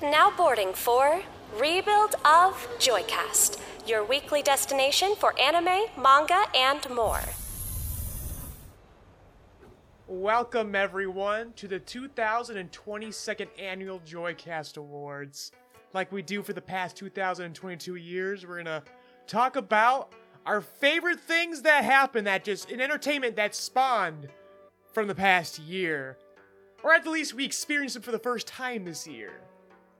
Now boarding for Rebuild of Joycast, your weekly destination for anime, manga, and more. Welcome, everyone, to the 2022nd Annual Joycast Awards. Like we do for the past 2022 years, we're gonna talk about our favorite things that happened that just in entertainment that spawned from the past year. Or at the least, we experienced them for the first time this year.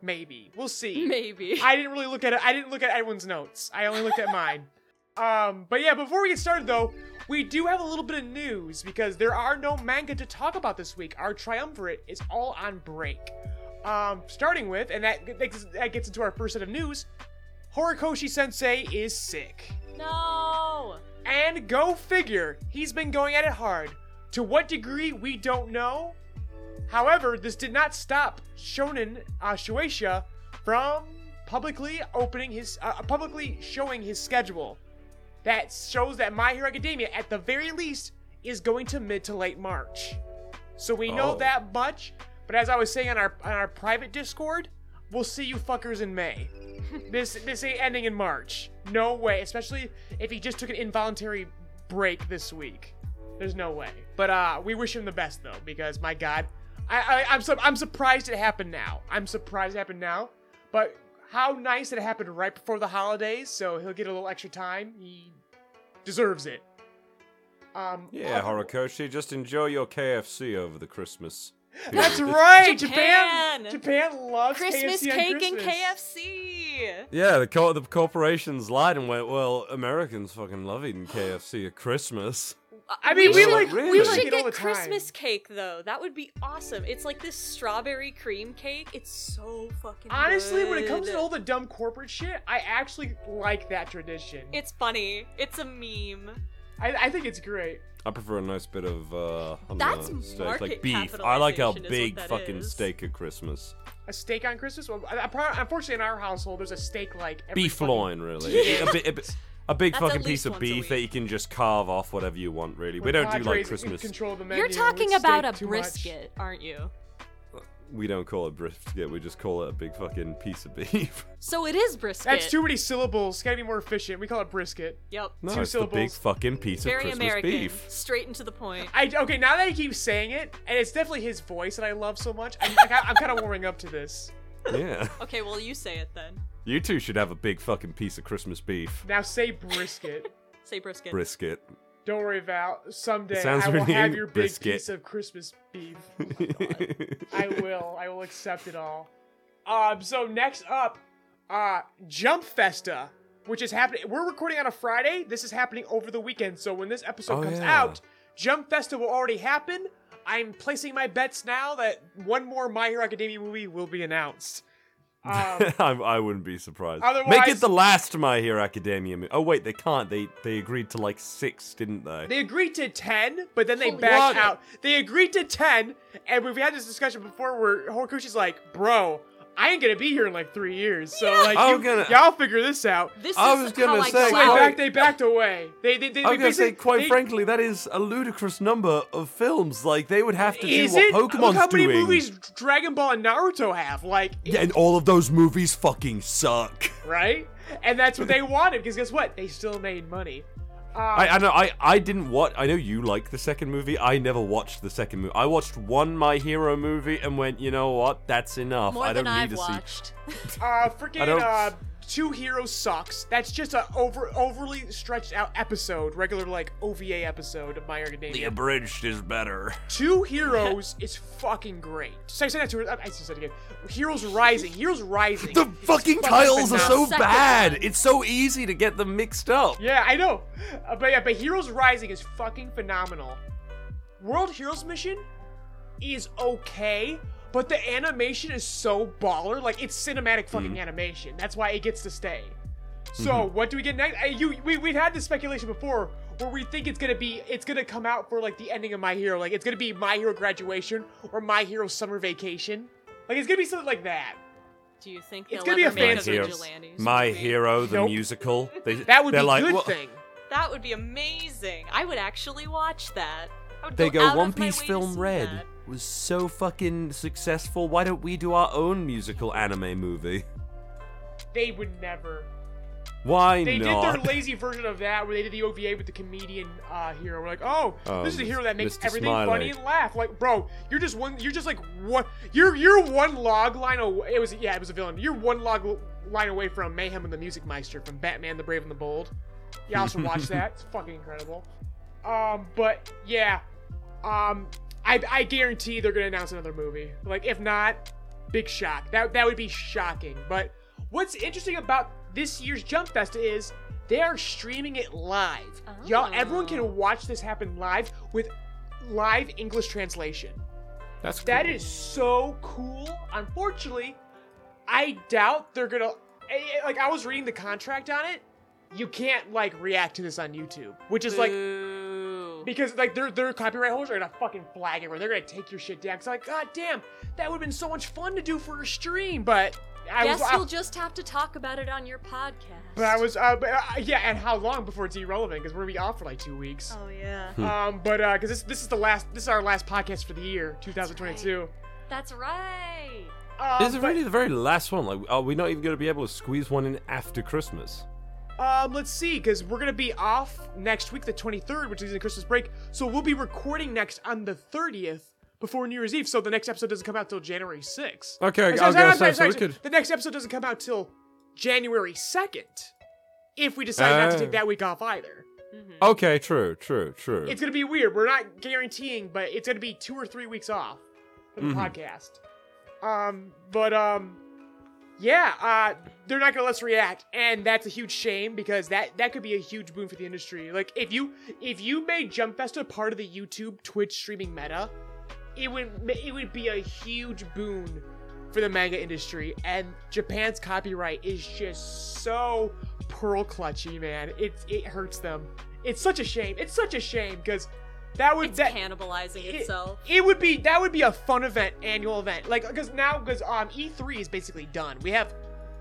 Maybe. We'll see. Maybe. I didn't really look at it. I didn't look at everyone's notes. I only looked at mine. Um, but yeah, before we get started though, we do have a little bit of news because there are no manga to talk about this week. Our triumvirate is all on break. Um, starting with, and that, that gets into our first set of news, Horikoshi Sensei is sick. No. And go figure, he's been going at it hard. To what degree, we don't know. However, this did not stop Shonen uh, Shueisha from publicly opening his, uh, publicly showing his schedule. That shows that My Hero Academia, at the very least, is going to mid to late March. So we know Oh. that much. But as I was saying on our on our private Discord, we'll see you fuckers in May. this this ain't ending in March. No way. Especially if he just took an involuntary break this week. There's no way. But uh, we wish him the best though, because my God, I, I I'm su- I'm surprised it happened now. I'm surprised it happened now. But how nice that it happened right before the holidays, so he'll get a little extra time. He deserves it. Um, Yeah, Horikoshi, just enjoy your KFC over the Christmas. That's right. Japan. Japan. Japan loves Christmas KFC on cake and KFC. Yeah, the co- the corporations lied and went, well, Americans fucking love eating KFC at Christmas. I mean, we, should- like really? we We like should it all get Christmas cake though. That would be awesome. It's like this strawberry cream cake. It's so fucking Honestly, when it comes to all the dumb corporate shit, I actually like that tradition. It's funny. It's a meme. I, I think it's great. I prefer a nice bit of uh, I That's know, steak, market like beef. I like how capitalization is what big fucking is. steak at Christmas. A steak on Christmas. Well, I, I, unfortunately, in our household, there's a steak like every Beef fucking- loin, really. a, bit, a, bit- a big That's fucking piece of beef that you can just carve off whatever you want, really. We don't do like Christmas. Control of the menu, You're talking about a too much. brisket, aren't you? We don't call it brisket. We just call it a big fucking piece of beef. So it is brisket. That's too many syllables. Gotta be more efficient. We call it brisket. Yep. No, Two it's the big syllables. fucking piece Very of Christmas American. beef. Straight into the point. I okay. Now that he keeps saying it, and it's definitely his voice that I love so much. I'm, like, I'm kind of warming up to this. Yeah. Okay, well you say it then. You two should have a big fucking piece of Christmas beef. Now say brisket. Say brisket. Brisket. Don't worry, Val. Someday sounds I will really have your big brisket. piece of Christmas beef. I will. I will accept it all. Um. So next up, uh, Jump Festa, which is happening. We're recording on a Friday. This is happening over the weekend. So when this episode Oh, comes yeah. out, Jump Festa will already happen. I'm placing my bets now that one more My Hero Academia movie will be announced. Um, I, I wouldn't be surprised. Make it the last My Hero Academia movie. Oh wait, they can't. They they agreed to like six, didn't they? They agreed to 10, but then they Holy backed shit. out. They agreed to 10, and we've had this discussion before where Horikoshi's like, bro, I ain't gonna be here in like three years. So, like, I'm you, gonna- y'all figure this out. This I is was gonna how I say, So go they, out. back, they backed away. They, they, they, I'm gonna say, quite they- frankly, that is a ludicrous number of films. Like they would have to do is what it? Look how many doing. movies Dragon Ball and Naruto have, like, Yeah, and all of those movies fucking suck. right? And that's what they wanted, because guess what? They still made money. Um, I, I know I, I didn't watch I know you like the second movie. I never watched the second movie. I watched one My Hero movie and went, you know what? That's enough. More I don't than need I've to watched. Uh, I freaking don't- uh, Two Heroes sucks. That's just a over overly stretched out episode, regular like OVA episode of My Hero see. The abridged is better. Two Heroes is fucking great. So I said that to her. I just said it again. Heroes Rising. Heroes Rising. The fucking titles are so. Second bad. It's so easy to get them mixed up. Yeah, I know. Uh, but yeah, but Heroes Rising is fucking phenomenal. World Heroes Mission is okay, but the animation is so baller. Like it's cinematic fucking Mm-hmm. animation. That's why it gets to stay. So what do we get next? Uh, you we we've had this speculation before where we think it's gonna be it's gonna come out for like the ending of My Hero. Like it's gonna be My Hero graduation or My Hero summer vacation. Like it's gonna be something like that. Do you think It's gonna be a make fancy- a My movie? Hero, the Nope. musical. They, That would be a like, good "Well, thing. That would be amazing. I would actually watch that. I would They go, go One Piece film red. that. Was so fucking successful. Why don't we do our own musical anime movie? They would never. Why They not? They did their lazy version of that where they did the OVA with the comedian uh, hero. We're like, oh, this is a hero that makes Mr. everything Smiley. funny and laugh. Like, bro, you're just one. You're just like one. You're you're one log line away. It was yeah, it was a villain. You're one log line away from Mayhem and the Music Meister from Batman: The Brave and the Bold. You also watch that. It's fucking incredible. Um, but yeah, um, I I guarantee they're gonna announce another movie. Like, if not, big shock. That that would be shocking. But what's interesting about this year's Jump Fest is they are streaming it live. Y'all, everyone Oh. can watch this happen live with live English translation. That's cool. is so cool. Unfortunately, I doubt they're gonna. eh, eh, Like, I was reading the contract on it. You can't like react to this on YouTube, which is like Boo. Because like their their copyright holders are gonna fucking flag it, or they're gonna take your shit down. Cause like, god damn, that would have been so much fun to do for a stream, but I Guess was. I- you'll just have to talk about it on your podcast. but I was, uh, but, uh, yeah, and how long before it's irrelevant? Because we're gonna be off for like two weeks. Oh yeah. Um, but uh, because this this is the last, this is our last podcast for the year, 2022. That's right. Um, This is but- really the very last one. Like, are we not even going to be able to squeeze one in after Christmas? Um, let's see, because we're gonna be off next week, the 23rd, which is the Christmas break. So we'll be recording next on the 30th before New Year's Eve. So the next episode doesn't come out till January 6th. Okay, I was sorry, gonna sorry, say, sorry, so we could- The next episode doesn't come out till January 2nd. If we decide not to take that week off either. Okay, true, true, true. It's gonna be weird. We're not guaranteeing, but it's gonna be two or three weeks off for the Mhm. podcast. Um, but um, yeah, uh, they're not gonna let us react, and that's a huge shame because that that could be a huge boon for the industry. Like if you if you made Jump a part of the YouTube Twitch streaming meta, it would it would be a huge boon for the manga industry. And Japan's copyright is just so pearl clutchy, man. It it hurts them. It's such a shame. It's such a shame because that would It's that cannibalizing it- itself. It, would be that would be a fun event, annual event. Like because now because um E3 is basically done. We have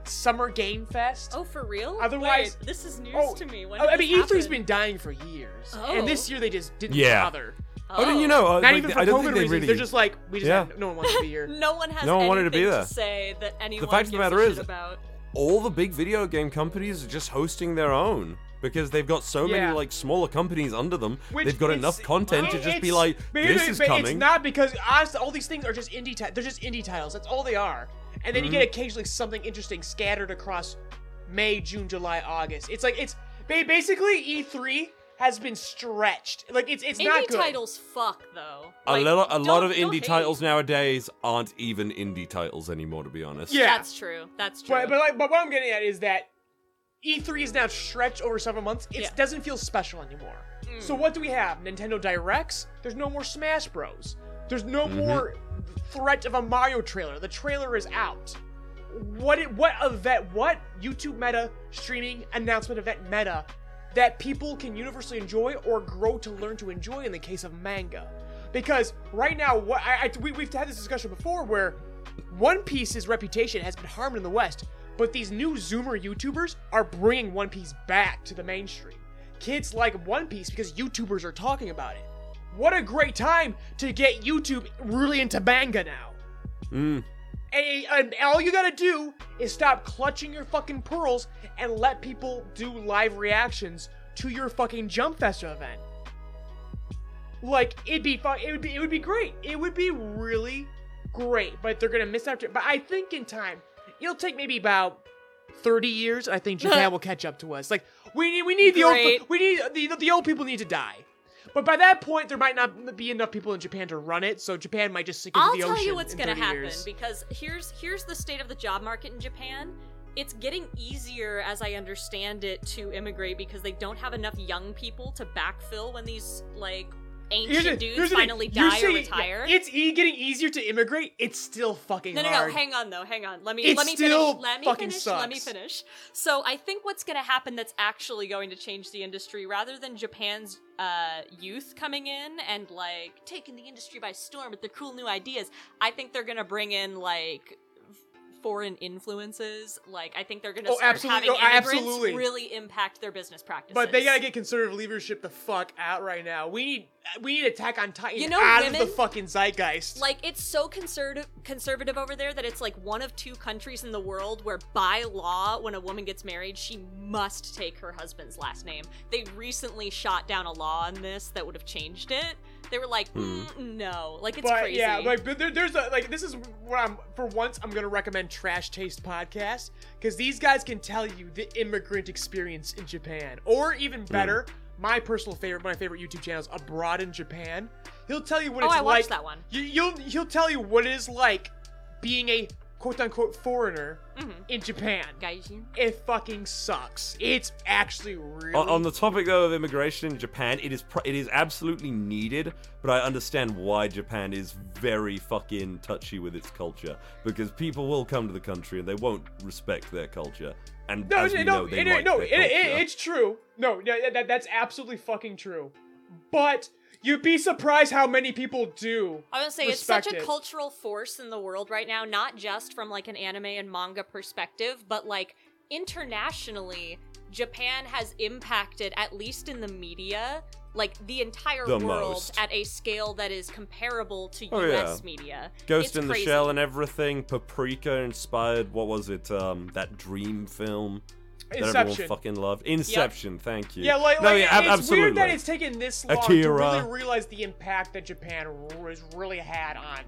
Summer Game Fest. Oh, for real? Otherwise- Wait, this is news Oh, to me. When I mean, E3's happen? been dying for years, Oh. and this year they just didn't Yeah. bother. Oh, didn't you know? Uh, Not like, even for I don't COVID think they reasons. really. They're just like we just Yeah. have, no one wants to be here. No one has No one wanted to be anything there. say that anyone fact of the matter is- about. all the big video game companies are just hosting their own because they've got so Yeah. many like smaller companies under them. Which they've got enough content to just be it's- like, but this it- is but It's not because honestly, all these things are just indie. Ti- they're just indie titles. That's all they are. And then you Mm-hmm. get occasionally something interesting scattered across May, June, July, August. It's like it's basically E3 has been stretched. Like it's it's not Indie good. titles fuck though. a Like, lot, a lot of indie hate. titles nowadays aren't even indie titles anymore, to be honest. Yeah. That's true. That's true. But but like but what I'm getting at is that E3 is now stretched over several months. It Yeah. doesn't feel special anymore. Mm. So what do we have? Nintendo Directs. There's no more Smash Bros. There's no mm-hmm. more threat of a Mario trailer. The trailer is out. What it, what event? What YouTube meta streaming announcement event meta that people can universally enjoy or grow to learn to enjoy in the case of manga? Because right now, what I, I we, we've had this discussion before where One Piece's reputation has been harmed in the West, but these new Zoomer YouTubers are bringing One Piece back to the mainstream. Kids like One Piece because YouTubers are talking about it. What a great time to get YouTube really into manga now. Mm. And, and all you gotta do is stop clutching your fucking pearls and let people do live reactions to your fucking Jump Fest event. Like it'd be fun. It would be. It would be great. It would be really great. But they're gonna miss out. But I think in time, it'll take maybe about thirty years. and I think Japan will catch up to us. Like we need. We need the Great. old. We need the the old people need to die. But by that point, there might not be enough people in Japan to run it. So Japan might just sink into I'll the tell ocean. you what's in gonna 30 happen years. because here's here's the state of the job market in Japan. It's getting easier, as I understand it, to immigrate because they don't have enough young people to backfill when these like ancient dudes thing. finally die or saying- retire. It's e- getting easier to immigrate. It's still fucking No, no, hard. no. Hang on, though. Hang on. Let me It let me still finish. Let me fucking finish. Let me finish. So I think what's going to happen that's actually going to change the industry, rather than Japan's uh, youth coming in and like taking the industry by storm with their cool new ideas, I think they're going to bring in like foreign influences. Like I think they're gonna Oh, start absolutely. having Oh, immigrants absolutely. really impact their business practices. But they gotta get conservative leadership the fuck out right now. We need we need Attack on Titan You know out of the fucking zeitgeist. like it's so conservative conservative over there that it's like one of two countries in the world where by law when a woman gets married she must take her husband's last name they recently shot down a law on this that would have changed it they were like mm, no like it's but crazy yeah, like but there, there's a like this is what I'm for once I'm gonna recommend Trash Taste podcast because these guys can tell you the immigrant experience in Japan, or even Hmm. better, my personal favorite, my favorite YouTube channels abroad in Japan. He'll tell you what Oh, it's I like. watched that one. You, you'll he'll tell you what it is like being a quote unquote foreigner Mhm. in Japan. Gaijin. It fucking sucks. It's actually really On, on the topic though of immigration in Japan, it is pr- it is absolutely needed, but I understand why Japan is very fucking touchy with its culture because people will come to the country and they won't respect their culture. And No, as no, we no, know, they it- like no, it- it- it's true. No, yeah, that, that's absolutely fucking true. But you'd be surprised how many people do. I was gonna say it's such a it. cultural force in the world right now, not just from like an anime and manga perspective, but like internationally, Japan has impacted, at least in the media, like the entire The world most. at a scale that is comparable to Oh, US yeah. media. Ghost It's in the. Shell and everything. Paprika inspired. What was it? Um, that dream film that everyone Inception. fucking loved. Inception. Thank you. Yeah, like, no, like yeah, it's absolutely. weird that it's taken this long to really realize the impact that Japan has really had on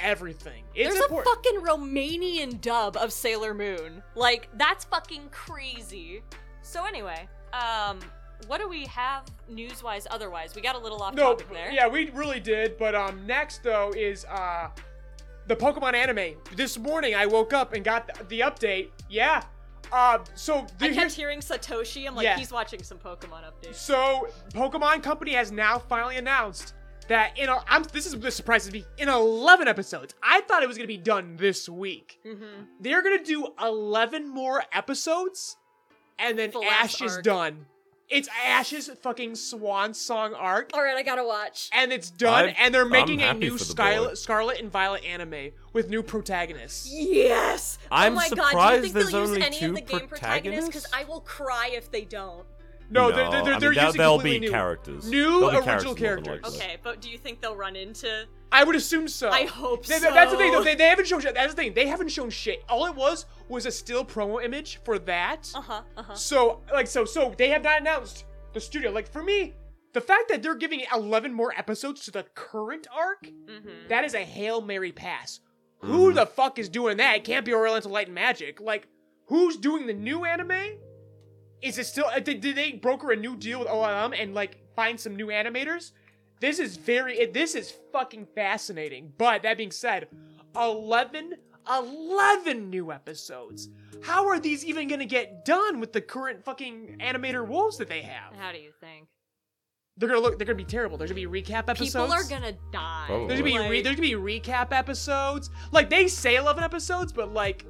everything. It's There's a fucking Romanian dub of Sailor Moon. Like, that's fucking crazy. So anyway, um, what do we have news-wise otherwise? We got a little off no, topic there. yeah, we really did. But um, next though is uh, the Pokemon anime. This morning I woke up and got the, the update. Yeah. Uh, so I the, kept here's hearing Satoshi. I'm like, Yeah. he's watching some Pokemon updates. So, Pokemon Company has now finally announced that in a, I'm this is this surprises me in 11 episodes. I thought it was gonna be done this week. Mm-hmm. They're gonna do 11 more episodes, and then Full-ass Ash is done. It's Ash's fucking swan song arc, All right, I gotta watch. and it's done. I'm- and they're I'm making a happy new for the boy. Scarlet, Scarlet and Violet anime with new protagonists. Yes. I'm oh my god, do you surprised think there's they'll use only any two of the game protagonists? Because protagonists? I will cry if they don't. No, No, they're, they're, they're, mean, they're using they'll completely be new, characters. new be original characters characters. Okay, but do you think they'll run into? I would assume so. I hope They- so. That's the thing. Though. They, they haven't shown. Shit. That's the thing. They haven't shown shit. All it was was a still promo image for that. Uh huh. Uh huh. So like so so they have not announced the studio. Like for me, the fact that they're giving 11 more episodes to the current arc, Mm-hmm. that is a hail mary pass. Who the fuck is doing that? It can't be Oriental Light and Magic. Like who's doing the new anime? Is it still? uh, Did, did they broker a new deal with OLM and like find some new animators? This is very. This is fucking fascinating. But that being said, 11, 11 new episodes. How are these even gonna get done with the current fucking animator wolves that they have? How do you think? They're gonna look. They're gonna be terrible. There's gonna be recap episodes. People are gonna die. Probably. There's gonna be re- there's gonna be recap episodes. Like they say 11 episodes, but like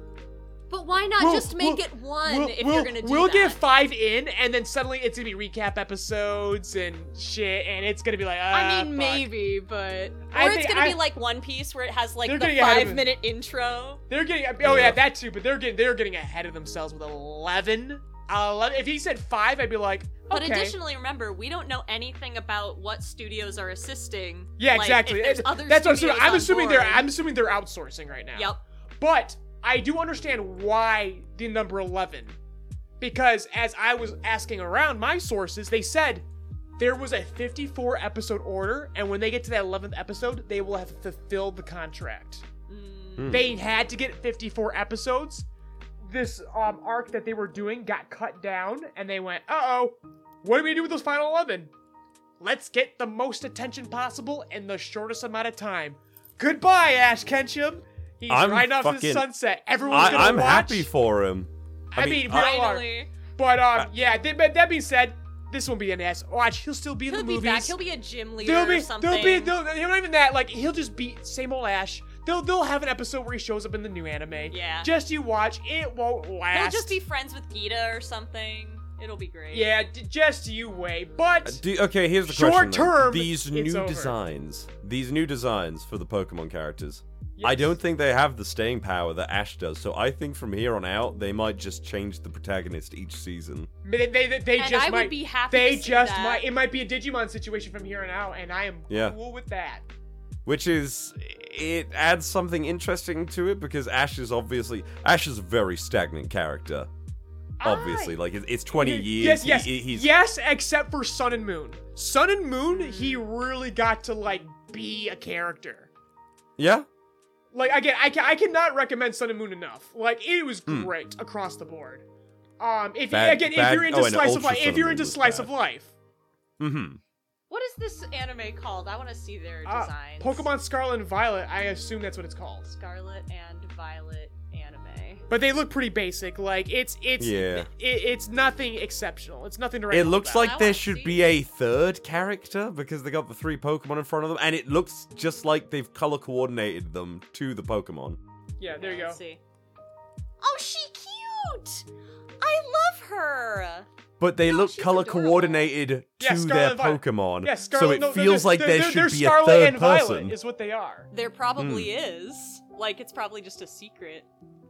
But why not We'll- just make we'll- it one we'll, if we'll, you're gonna do it? we'll that? get five in, and then suddenly it's gonna be recap episodes and shit, and it's gonna be like, I ah, mean, fuck. maybe, but I or it's gonna I- be like One Piece where it has like They're the getting ahead of five it. minute intro. They're getting. Oh yeah, Yeah. that too. But they're getting. They're getting ahead of themselves with 11. 11. If he said five, I'd be like, But okay. additionally, remember we don't know anything about what studios are assisting. yeah, Like, exactly. If It- other That's what I'm assuming. I'm on assuming they're. I'm assuming they're outsourcing right now. Yep. But I do understand why the number 11. Because as I was asking around my sources, they said there was a 54 episode order, and when they get to that 11th episode, they will have fulfilled the contract. Mm, They had to get 54 episodes. This um, arc that they were doing got cut down, and they went, uh oh, what do we do with those final 11? Let's get the most attention possible in the shortest amount of time. Goodbye, Ash Ketchum. He's I'm riding off to the sunset. Everyone's I, gonna I'm watch. happy for him. I mean, we I- all are. Finally, But um, yeah. Th- but that being said, this won't be an ass. Watch, he'll still be in he'll the be movies. back. He'll be a gym leader There'll be, or something. there'll be, there'll, he'll not even that. Like, he'll just be same old Ash. They'll, they'll have an episode where he shows up in the new anime. Yeah. Just you watch. It won't last. He'll just be friends with Gita or something. It'll be great. Yeah, d- just you wait. But Do, okay, here's the Short question. then. term, These it's new over. designs, these new designs for the Pokemon characters, I don't think they have the staying power that Ash does. So I think from here on out, they might just change the protagonist each season. They, they, they, they And just I would might. be happy They to see just that. might. It might be a Digimon situation from here on out, and I am Yeah. cool with that. Which is, it adds something interesting to it because Ash is obviously Ash is a very stagnant character. Obviously, I- like it's twenty Y- years. Yes, he- yes, he- he's yes, except for Sun and Moon. Sun and Moon, he hmm. really got to like be a character. yeah. Like again, I can I cannot recommend Sun and Moon enough. Like it was Hmm. great across the board. Um, if Bad- again, if you're into oh, slice of life, if you're into slice bad. of life, Mm-hmm. What is this anime called? I want to see their uh, designs. Pokemon Scarlet and Violet, I assume that's what it's called. Scarlet and Violet anime. But they look pretty basic. Like it's it's Yeah. it, it's nothing exceptional. It's nothing to write It looks about. like I there should see. be a third character because they got the three Pokemon in front of them, and it looks just like they've color coordinated them to the Pokemon. yeah. There you go. Let's see. Oh, she cute. I love her. But they No, look she's color adorable. coordinated Yeah, to Scarlet their and Violet. Pokemon. Yeah, so Scarlet. it no, they're- feels like they're, there they're- should they're be a Scarlet third and person. Violet is what they are. There probably Hmm. is. Like it's probably just a secret.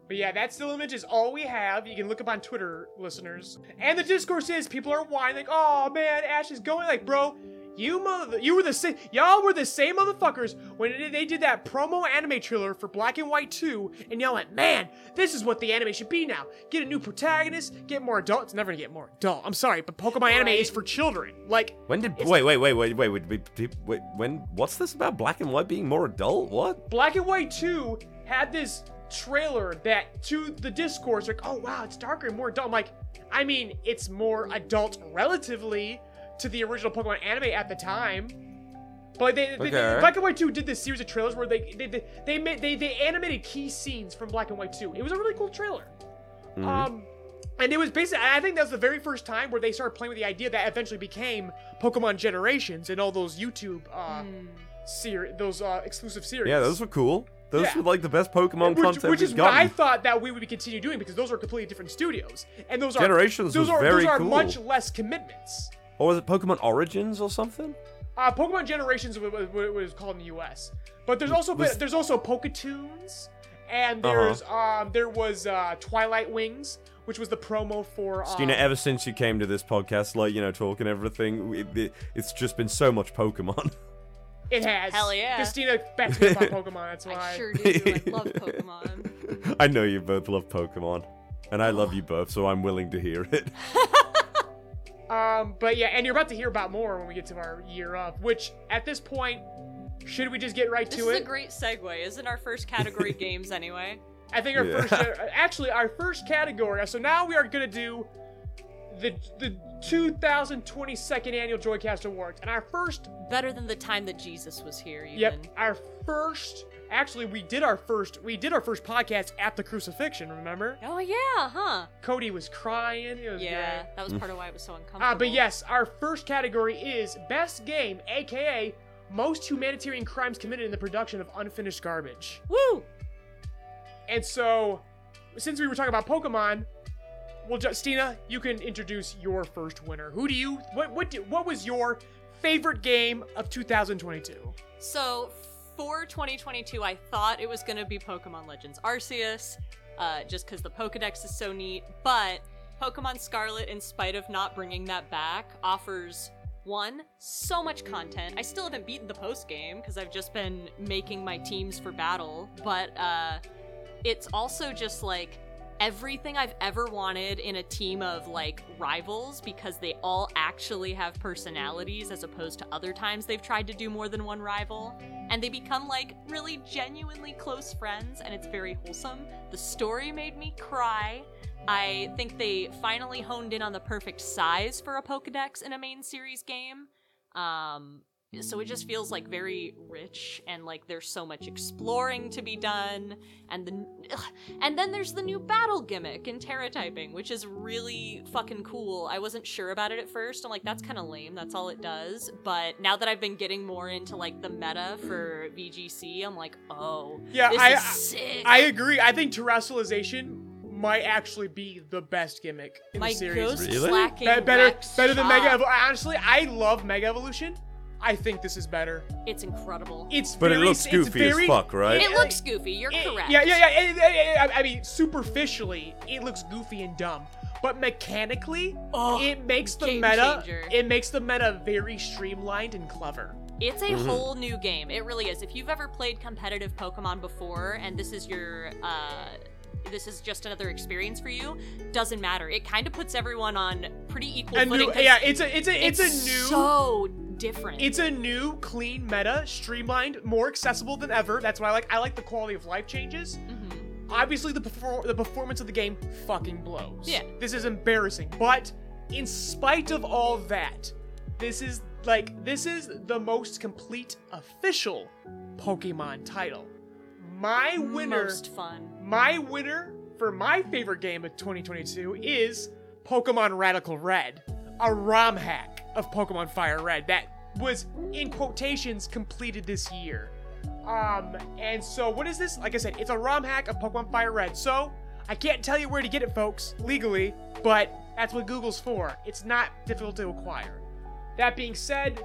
But yeah, that still image is all we have. You can look up on Twitter, listeners. And the discourse is people are whining like, "Oh man, Ash is going." Like, bro, you mother, you were the same. Y'all were the same motherfuckers when they did that promo anime trailer for Black and White 2, and y'all went, "Man, this is what the anime should be now. Get a new protagonist, get more adult. It's never gonna get more adult. I'm sorry, but Pokemon anime is for children. Like, When did wait wait wait wait wait wait, wait wait when what's this about black and white being more adult? What? Black and White 2 had this trailer that to the discourse like, oh wow, it's darker and more adult. I'm like, I mean, it's more adult relatively to the original Pokemon anime at the time. But like they, they- they- Black and White 2 did this series of trailers where they they they they, made, they they animated key scenes from Black and White 2. It was a really cool trailer. Mhm. Um and it was basically I think that was the very first time where they started playing with the idea that eventually became Pokemon Generations and all those YouTube uh ser- those uh exclusive series. yeah, those were cool. Those Yeah. were like the best Pokemon which, content which is what I thought that we would continue doing because those are completely different studios, and those are Generations those are very those are cool. much less commitments. Or was it Pokemon Origins or something? Uh, Pokemon Generations was, what was was called in the U.S., but there's also Was- there's also Poketoons, and Uh-huh. there's um there was uh, Twilight Wings, which was the promo for. Uh, Steena, ever since you came to this podcast, like you know, talking everything, it, it, it's just been so much Pokemon. it has. Hell yeah. Christina backs me up on Pokemon. That's why. I sure do. I love Pokemon. I know you both love Pokemon, and I love you both, so I'm willing to hear it. Um, but yeah, and you're about to hear about more when we get to our year of. Which at this point, should we just get right This to it? This is a great segue. Isn't our first category games anyway? I think our Yeah. first, uh, actually, our first category. So now we are gonna do the the 2022nd annual Joycast Awards, and our first, Better than the time that Jesus was here. Even. yep, our first. Actually, we did our first. We did our first podcast at the crucifixion. Remember? Oh yeah, huh? Cody was crying. Was Yeah, great. that was part of why it was so uncomfortable. Ah, but yes, our first category is best game, aka most humanitarian crimes committed in the production of unfinished garbage. Woo! And so, since we were talking about Pokemon, well, Justina, you can introduce your first winner. Who do you? What? What? Do, what was your favorite game of 2022? So for 2022, I thought it was gonna be Pokemon Legends Arceus, uh, just because the Pokedex is so neat. But Pokemon Scarlet, in spite of not bringing that back, offers one so much content. I still haven't beaten the post game because I've just been making my teams for battle, but uh, it's also just like everything I've ever wanted in a team of like rivals because they all actually have personalities as opposed to other times they've tried to do more than one rival. And they become like really genuinely close friends and it's very wholesome. The story made me cry. I think they finally honed in on the perfect size for a Pokedex in a main series game. Um, so it just feels like very rich and like there's so much exploring to be done and the ugh. and then there's the new battle gimmick in Tera typing which is really fucking cool i wasn't sure about it at first i'm like that's kind of lame that's all it does but now that i've been getting more into like the meta for vgc i'm like oh Yeah, this I- is sick I agree. I think Terastallization might actually be the best gimmick in my the series. ghost Really? Be- better, better than Mega. shop. Evo- Honestly, I love Mega Evolution, I think this is better. It's incredible. It's But it looks it's goofy as fuck, right? it looks goofy. You're it- correct. Yeah, yeah, yeah. it- it- it- I mean, superficially, it looks goofy and dumb, but mechanically, Oh, it makes the meta. changer. It makes the meta very streamlined and clever. It's a Mm-hmm. whole new game. It really is. If you've ever played competitive Pokemon before and this is your uh this is just another experience for you, doesn't matter. It kind of puts everyone on pretty equal A footing. new, 'cause yeah, it's a, it's a, it's, it's a new. so different. It's a new, clean meta, streamlined, more accessible than ever. That's why I like. I like the quality of life changes. Mhm. Obviously, the perfor- the performance of the game fucking blows. Yeah. This is embarrassing, but in spite of all that, this is like this is the most complete official Pokemon title. My winner, most fun. my winner for my favorite game of 2022 is Pokemon Radical Red, a ROM hack of Pokemon Fire Red that was in quotations completed this year. Um, and so what is this? Like I said, it's a ROM hack of Pokemon Fire Red. So I can't tell you where to get it, folks, legally, but that's what Google's for. It's not difficult to acquire. That being said,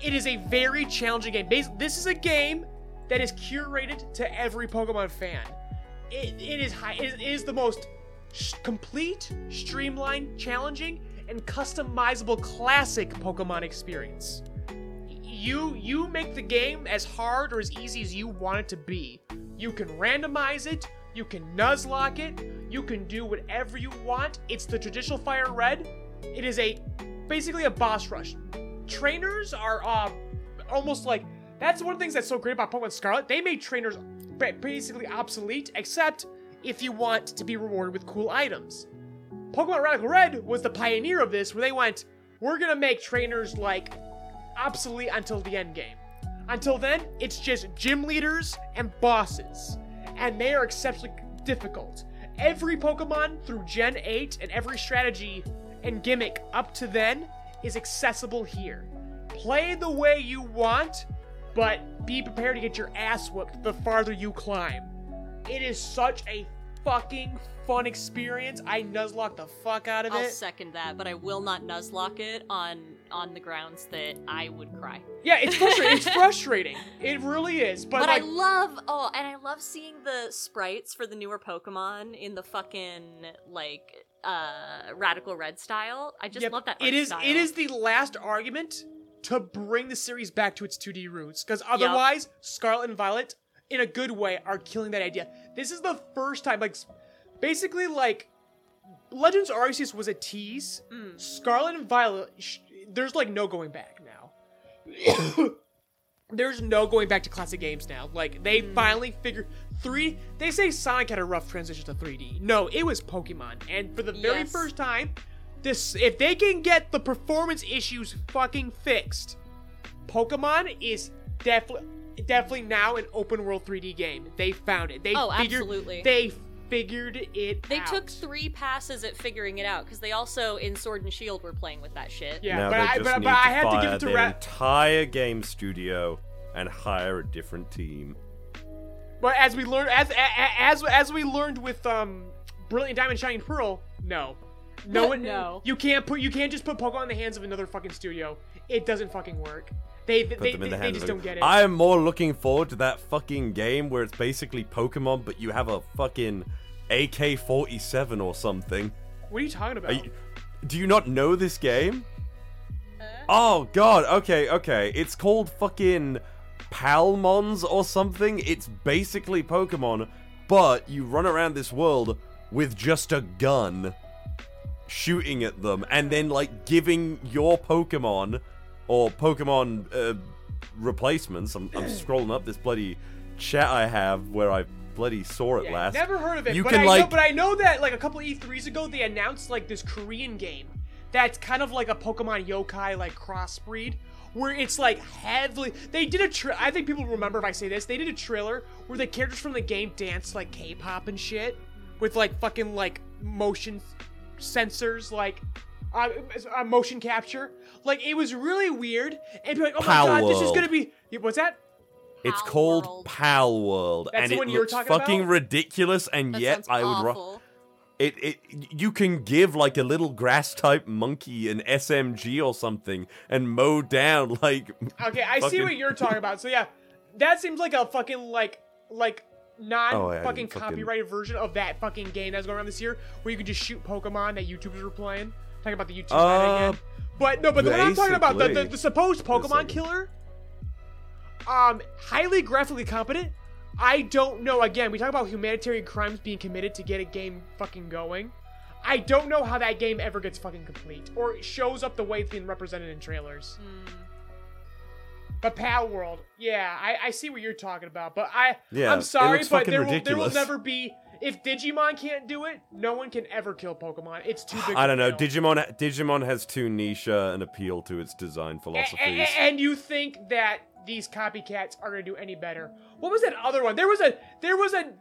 it is a very challenging game. This is a game that is curated to every Pokemon fan. It, it is high. It is the most complete, streamlined, challenging, and customizable classic Pokemon experience. You you make the game as hard or as easy as you want it to be. You can randomize it. You can nuzlocke it. You can do whatever you want. It's the traditional Fire Red. It is a basically a boss rush. Trainers are uh almost like that's one of the things that's so great about Pokemon Scarlet. They made trainers basically obsolete, except if you want to be rewarded with cool items. Pokemon Radical Red was the pioneer of this, where they went, we're gonna make trainers like obsolete until the end game. Until then, it's just gym leaders and bosses, and they are exceptionally difficult. Every Pokemon through Gen 8 and every strategy and gimmick up to then is accessible here. Play the way you want, but be prepared to get your ass whooped the farther you climb. It is such a fucking fun experience. I nuzlocke the fuck out of it. I'll second that, but I will not nuzlocke it on on the grounds that I would cry. Yeah, it's frustrating. it's frustrating. It really is. But, But, like, I love oh, and I love seeing the sprites for the newer Pokemon in the fucking like uh radical red style. I just Yep, love that. It is. style. It is the last argument to bring the series back to its 2D roots, because otherwise, Scarlet and Violet, in a good way, are killing that idea. This is the first time, like, basically, like, Legends Arceus was a tease. Mm. Scarlet and Violet, sh- there's like no going back now. there's no going back to classic games now. Like they Mm. finally figured three. They say Sonic had a rough transition to 3D. No, it was Pokemon, and for the very Yes. first time, this if they can get the performance issues fucking fixed, Pokemon is definitely definitely now an open world 3D game. They found it. They Oh, figured, absolutely. They figured it. They out. took three passes at figuring it out because they also in Sword and Shield were playing with that shit. Yeah, now but they I just but, need but I to had to fire give it to their Rat. entire game studio and hire a different team. But as we learned, as a- a- as as we learned with um, Brilliant Diamond, Shining Pearl, no, no one, No. you can't put, you can't just put Pokemon in the hands of another fucking studio. It doesn't fucking work. They they, they, the they just don't get it. I am more looking forward to that fucking game where it's basically Pokemon, but you have a fucking AK-47 or something. what are you talking about? You- do you not know this game? Uh? Oh god, okay, okay. It's called fucking Palmons or something. It's basically Pokemon, but you run around this world with just a gun shooting at them and then like giving your Pokemon or Pokemon uh, replacements. I'm, I'm scrolling up this bloody chat I have where I bloody saw it Yeah, last. Never heard of it. You but can I know, like but I know that like a couple E3s ago they announced like this Korean game that's kind of like a Pokemon yokai like crossbreed where it's like heavily they did a tra- I think people remember if I say this they did a trailer where the characters from the game dance like K-pop and shit with like fucking like motion sensors like uh, uh, motion capture like it was really weird and be like oh my Pal god this is World. gonna be what's that It's Pal called World. Pal World, That's and the it one you were looks talking fucking about? ridiculous, and That yet sounds I would. Ru- awful. It, it you can give like a little grass type monkey an SMG or something and mow down like Okay, I see fucking- what you're talking about. So yeah, that seems like a fucking like like non Oh, yeah, fucking fucking- copyrighted version of that fucking game that's going around this year, where you could just shoot Pokemon that YouTubers were playing. Talking about the YouTube Uh, again. But no, but the one I'm talking about, the, the, the supposed Pokemon second. killer, um, highly graphically competent. I don't know. Again, we talk about humanitarian crimes being committed to get a game fucking going. I don't know how that game ever gets fucking complete or shows up the way it's being represented in trailers. But Pal World, yeah, I, I see what you're talking about. But I, Yeah, I'm sorry, but fucking there will, there will never be. If Digimon can't do it, no one can ever kill Pokemon. It's too big. I don't know. Digimon Digimon has too niche uh, an appeal to its design A- philosophies. a- a- and you think that these copycats are gonna do any better? What was that other one? There was a there was a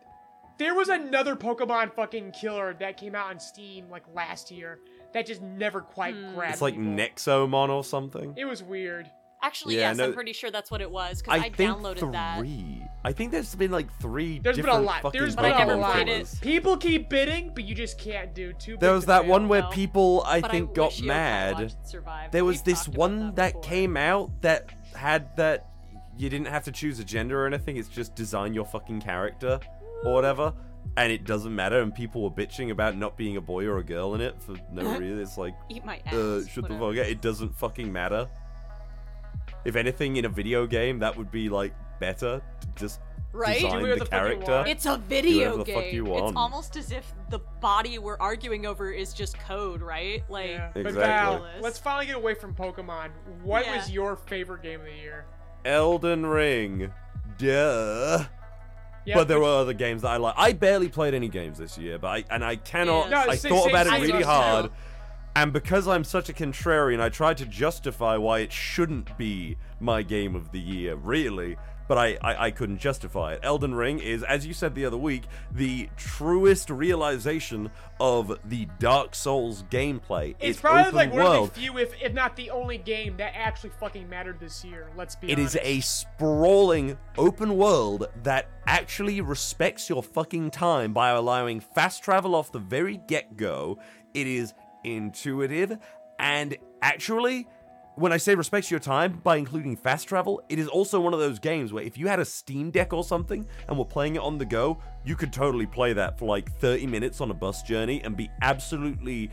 there was another Pokemon fucking killer that came out on Steam like last year that just never quite grabbed. it's like people. Nexomon or something. It was weird. Actually, Yeah, yes, no- I'm pretty sure that's what it was because I, I think downloaded that. three. I think there's been like three. There's been a lot. fucking There's But been a lot. played it. People keep bidding, but you just can't do two. There was that fail. one where No. people I But think I got mad. watched it survive. There was We've this one that, before. came out that had that you didn't have to choose a gender or anything. It's just design your fucking character or whatever. And it doesn't matter, and people were bitching about not being a boy or a girl in it for no reason. It's like, Eat my ass. uh, shut the whatever. fuck up. It doesn't fucking matter. If anything, in a video game, that would be like better. To just Right? design the the character. It's a video whatever the fuck game. you It's almost as if the body we're arguing over is just code, right? Like, Yeah. But Exactly. Val, let's finally get away from Pokemon. What Yeah. was your favorite game of the year? Elden Ring. Duh. Yeah, but there which- were other games that I like. I barely played any games this year, but I and I cannot. Yeah. No, I same- thought same- about it same really here. hard, and because I'm such a contrarian, I tried to justify why it shouldn't be my game of the year, really. But I, I, I couldn't justify it. Elden Ring is, as you said the other week, the truest realization of the Dark Souls gameplay. It's, It's probably like one of the few, if, if not the only game that actually fucking mattered this year. Let's be It honest. is a sprawling open world that actually respects your fucking time by allowing fast travel off the very get go. It is intuitive and actually. When I say respects your time by including fast travel, it is also one of those games where if you had a Steam Deck or something and were playing it on the go, you could totally play that for like 30 minutes on a bus journey and be absolutely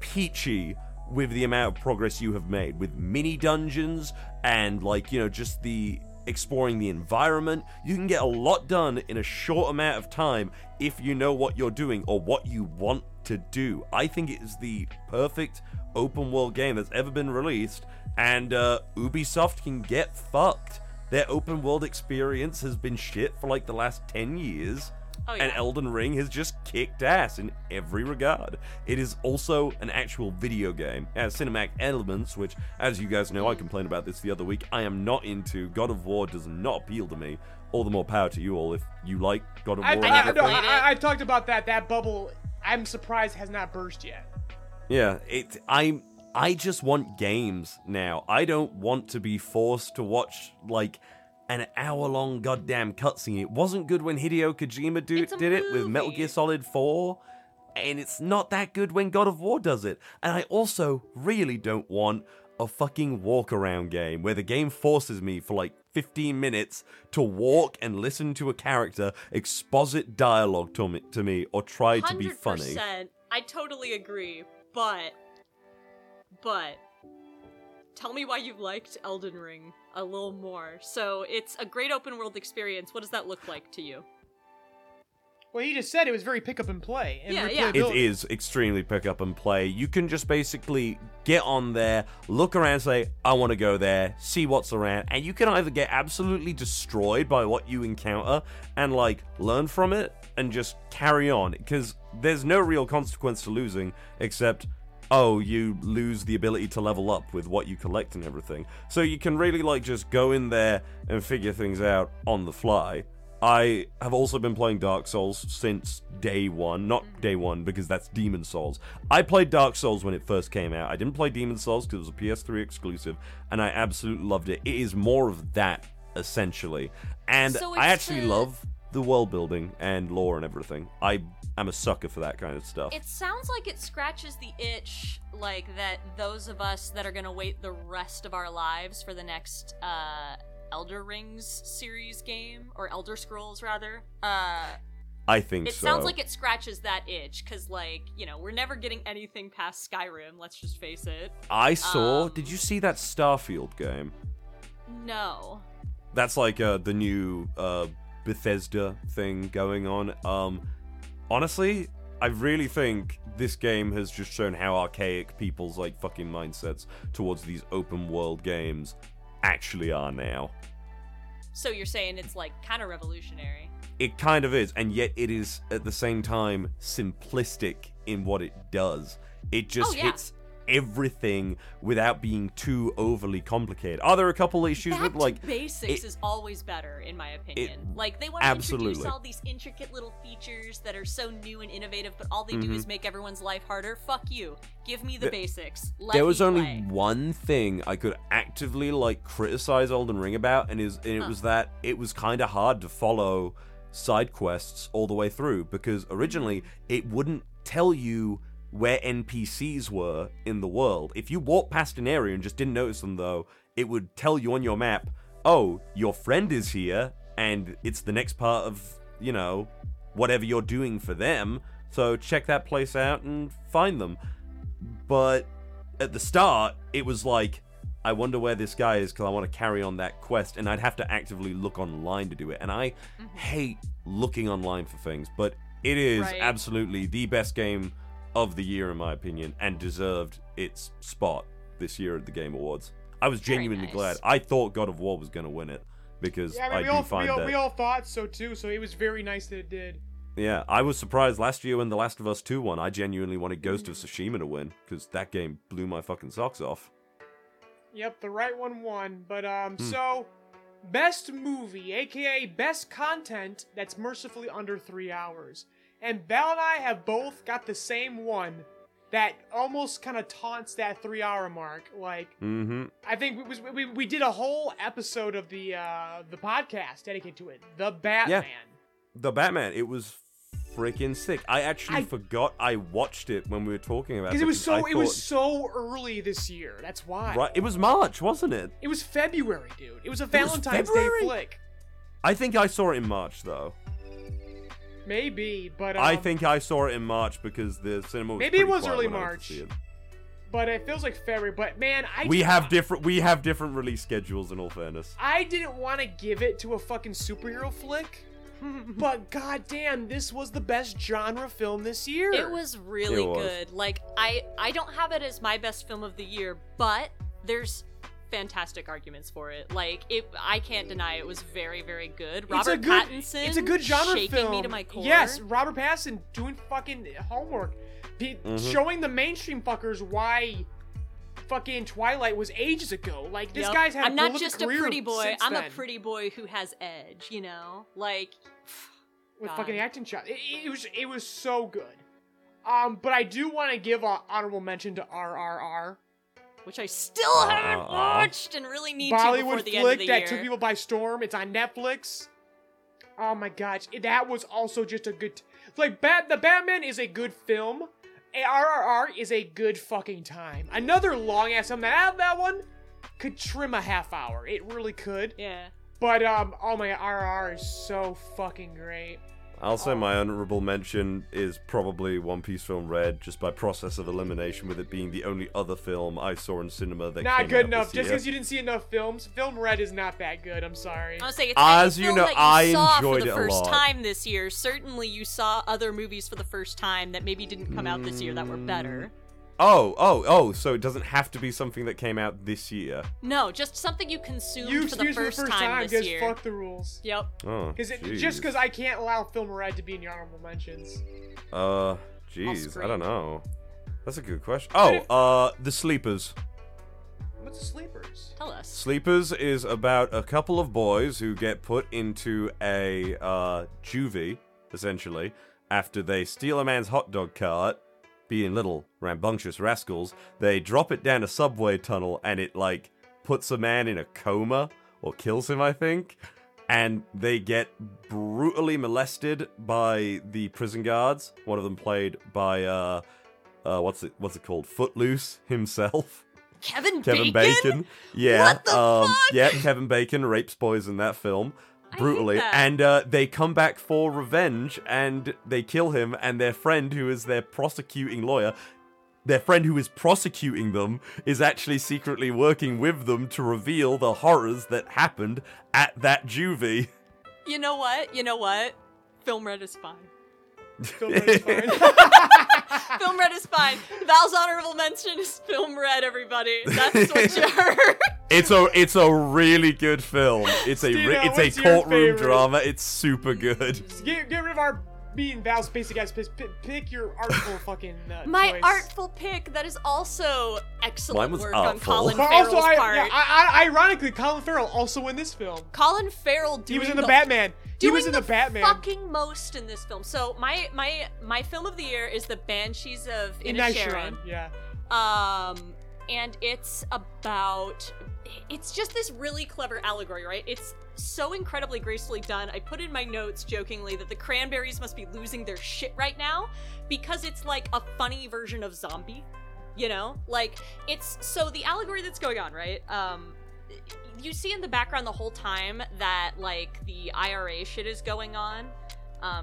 peachy with the amount of progress you have made with mini dungeons and like you know just the exploring the environment. You can get a lot done in a short amount of time if you know what you're doing or what you want to do. I think it is the perfect open world game that's ever been released and uh, ubisoft can get fucked. Their open world experience has been shit for like the last 10 years Oh, and yeah. Elden Ring has just kicked ass in every regard. It is also an actual video game. It has cinematic elements, which, as you guys know, I complained about this the other week. I am not into. God of War does not appeal to me. All the more power to you all if you like God of War. I, and I, no, I. I, I talked about that. That bubble, I'm surprised has not burst yet. Yeah, it. I. I just want games now. I don't want to be forced to watch like an hour-long goddamn cutscene. It wasn't good when Hideo Kojima do, did it with Metal. Gear Solid 4, and it's not that good when God of War does it. And I also really don't want a fucking walk-around game where the game forces me for like 15 minutes to walk and listen to a character exposit dialogue to me, to me or try to be funny. 100%. I totally agree, but but tell me why you liked Elden Ring a little more. So, it's a great open world experience. What does that look like to you? Well, he just said it was very pick up and play. And Yeah, yeah. It replayability. is extremely pick up and play. You can just basically get on there, look around, say, I want to go there, see what's around, and you can either get absolutely destroyed by what you encounter and like learn from it and just carry on because there's no real consequence to losing except oh you lose the ability to level up with what you collect and everything so you can really like just go in there and figure things out on the fly I have also been playing Dark Souls since day one. Not mm-hmm. day one, because that's Demon Souls. I played Dark Souls when it first came out. I didn't play Demon Souls because it was a PS3 exclusive, and I absolutely loved it. It is more of that, essentially. And So I actually the- love the world building and lore and everything. I I'm a sucker for that kind of stuff. It sounds like it scratches the itch, like that those of us that are gonna wait the rest of our lives for the next uh, Elder Rings series game or Elder Scrolls rather. Uh, I think it so. sounds like it scratches that itch because, like, you know, we're never getting anything past Skyrim. Let's just face it. I saw. um, did you see that Starfield game? No. That's like uh, the new uh, Bethesda thing going on. Um, honestly, I really think this game has just shown how archaic people's like fucking mindsets towards these open world games actually are now. So you're saying it's like kind of revolutionary? It kind of is, and yet it is at the same time simplistic in what it does. It just Oh, yeah. hits everything without being too overly complicated. Are there a couple issues Back with like basics it- is always better, in my opinion. like they want to introduce all these intricate little features that are so new and innovative, but all they do Mm-hmm. is make everyone's life harder. Fuck you. Give me the basics. Let there was only play. one thing I could actively like criticize Elden Ring about, and is and it Huh. was that it was kind of hard to follow side quests all the way through because originally it wouldn't tell you where NPCs were in the world. If you walked past an area and just didn't notice them though, it would tell you on your map, "Oh, your friend is here and it's the next part of, you know, whatever you're doing for them. So check that place out and find them." But at the start, it was like, I wonder where this guy is because I want to carry on that quest, and I'd have to actively look online to do it. And I mm-hmm. hate looking online for things, but it is Right. absolutely the best game of the year, in my opinion, and deserved its spot this year at the Game Awards. I was genuinely nice. glad. I thought God of War was going to win it because Yeah, I mean, I, we do all, find we, all, that. we all thought so too, so it was very nice that it did. Yeah, I was surprised last year when The Last of Us 2 won. I genuinely wanted Ghost of Tsushima to win because that game blew my fucking socks off. Yep, the right one won. But um, Hmm. so best movie, aka best content that's mercifully under three hours. And Belle and I have both got the same one that almost kind of taunts that three-hour mark. Like, Mm-hmm. I think we, was, we we did a whole episode of the uh the podcast dedicated to it, the Batman. Yeah. The Batman, it was freaking sick. I actually I- forgot I watched it when we were talking about it. Because it was so it was so early this year. That's why. Right, it was March, wasn't it? It was February, dude. It was a was Valentine's Day flick. I think I saw it in March though. Maybe, but um, I think I saw it in March because the cinema was Maybe it was early when I went to March. it. but it feels like February. But man, I We have different we have different release schedules in all fairness. I didn't want to give it to a fucking superhero flick, but goddamn, this was the best genre film this year. It was really It was. good. Like I I don't have it as my best film of the year, but there's fantastic arguments for it. Like it I can't deny it was very very good. It's Robert a good, Pattinson It's a good genre shaking film. me to my core. Yes, Robert Pattinson doing fucking homework, Pe- Mhm. showing the mainstream fuckers why fucking Twilight was ages ago. Like this Yep. guy's had. I'm not just a pretty boy. I'm then a pretty boy who has edge, you know? Like with God. fucking acting shot. It, it was it was so good. Um, but I do want to give a honorable mention to RRR, which I still haven't Uh-uh. watched and really need to before Bollywood the end of flick the that year. took people by storm. It's on Netflix. Oh my gosh, that was also just a good. Like, Bat the Batman is a good film. RRR is a good fucking time. Another long ass film. That that one could trim a half hour. It really could. yeah. But um, oh my, RRR is so fucking great. I'll say my honorable mention is probably One Piece Film Red, just by process of elimination, with it being the only other film I saw in cinema that Not came good out enough. this Just because you didn't see enough films. Film Red is not that good. I'm sorry. I was saying, it's As you film know, that you I saw enjoyed for the first time this year. Certainly, you saw other movies for the first time that maybe didn't come out this year that were better. Oh, oh, oh! So it doesn't have to be something that came out this year. No, just something you consumed You for the first, the first time this year. fuck the rules. Yep. Oh, Because jeez. just because I can't allow Film Red to be in your honorable mentions. Uh, jeez, I don't know. That's a good question. Oh, if- uh, The Sleepers. What's the sleepers? Tell us. Sleepers is about a couple of boys who get put into a uh, juvie, essentially, after they steal a man's hot dog cart. Being little rambunctious rascals, they drop it down a subway tunnel and it, like, puts a man in a coma or kills him, I think. and they get brutally molested by the prison guards. One of them played by uh, uh, what's it what's it called? Footloose himself. Kevin, Kevin Bacon. Bacon. Yeah. What the um, fuck? Yeah, Kevin Bacon rapes boys in that film. Brutally. And uh, they come back for revenge and they kill him, and their friend, who is their prosecuting lawyer, their friend who is prosecuting them, is actually secretly working with them to reveal the horrors that happened at that juvie. You know what? You know what? Film red is fine. Film Red is fine. Film red is fine. Val's honorable mention is film red. Everybody, that's what you heard. It's a it's a really good film. It's a Steve, re- it's a courtroom favorite? drama. It's super good. get, get rid of our me and Val's basic guys. Pick, pick your artful fucking uh, My choice. artful pick that is also excellent Mine was work artful. on Colin But Farrell's also, I, part. yeah, I, I, ironically, Colin Farrell also in this film. Colin Farrell doing He was in the, Batman. He was in the, Batman. fucking most in this film. So my my my film of the year is the Banshees of in Inisherin. Night Yeah. Um, and it's about. It's just this really clever allegory, right? It's so incredibly gracefully done. I put in my notes jokingly that the cranberries must be losing their shit right now because it's like a funny version of zombie. You know? Like, it's. So the allegory that's going on, right? Um, you see in the background the whole time that, like, the IRA shit is going on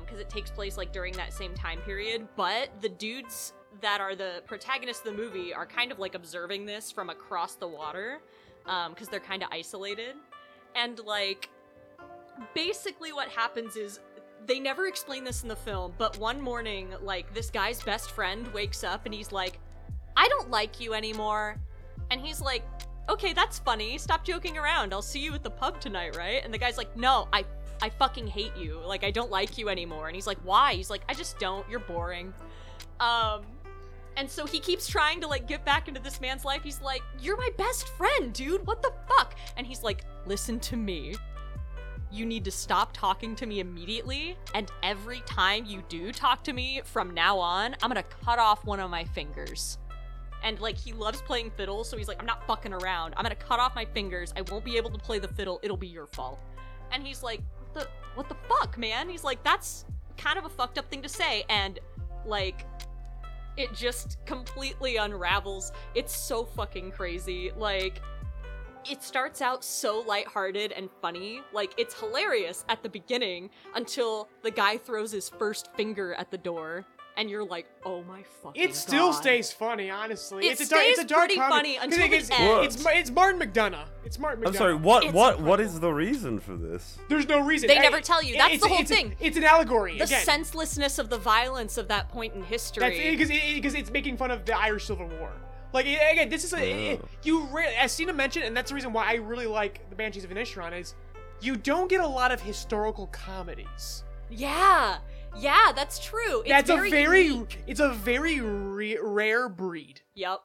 because it takes place like during that same time period. But the dudes that are the protagonists of the movie are kind of like observing this from across the water because they're kind of isolated. And like, basically, what happens is they never explain this in the film, but one morning, like, this guy's best friend wakes up and he's like, I don't like you anymore. And he's like, okay, that's funny. Stop joking around. I'll see you at the pub tonight, right? And the guy's like, no, I I fucking hate you. Like I don't like you anymore. And he's like, why? He's like, I just don't. You're boring. Um and so he keeps trying to like get back into this man's life. He's like, "You're my best friend, dude. What the fuck?" And he's like, "Listen to me. You need to stop talking to me immediately, and every time you do talk to me from now on, I'm to cut off one of my fingers." And like he loves playing fiddle, so he's like, "I'm not fucking around. I'm to cut off my fingers. I won't be able to play the fiddle. It'll be your fault." And he's like, "What the what the fuck, man?" He's like, "That's kind of a fucked up thing to say." And like it just completely unravels. It's so fucking crazy. Like, it starts out so lighthearted and funny. Like, it's hilarious at the beginning until the guy throws his first finger at the door, and you're like, oh my fucking It still God. stays funny, honestly. It it's a dark, it's a stays dark pretty comedy. funny 'Cause until it the gets- end. It's it's Martin McDonagh. It's Martin McDonagh. I'm sorry. What It's what what incredible. is the reason for this? There's no reason. They I- never tell you. That's it's- the whole it's thing. it's an allegory. The again. senselessness of the violence of that point in history. That's because it, because it's making fun of the Irish Civil War. Like again, this is a Oh. you re- as Steena mentioned, and that's the reason why I really like the Banshees of Inisherin is you don't get a lot of historical comedies. yeah, yeah, that's true. It's that's very a very unique. it's a very re- rare breed. Yep.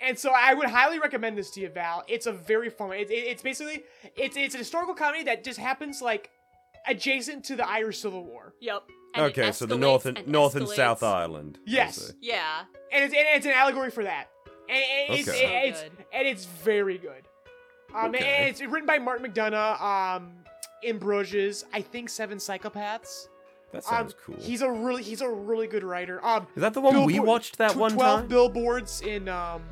And so I would highly recommend this to you, Val. It's a very fun. It, it, it's basically it's it's a historical comedy that just happens like adjacent to the Irish Civil War. Yep. And okay, so the North and, North and. South Island. I Yes. Yeah. and it's and it's an allegory for that. And, and it's, Okay. and it's So good. and it's very good. Um, Okay. and it's written by Martin McDonagh. Um, in Bruges, I think Seven Psychopaths. That Um, sounds cool. He's a really he's a really good writer. Um, Is that the one we watched that tw- one Twelve time? billboards in um,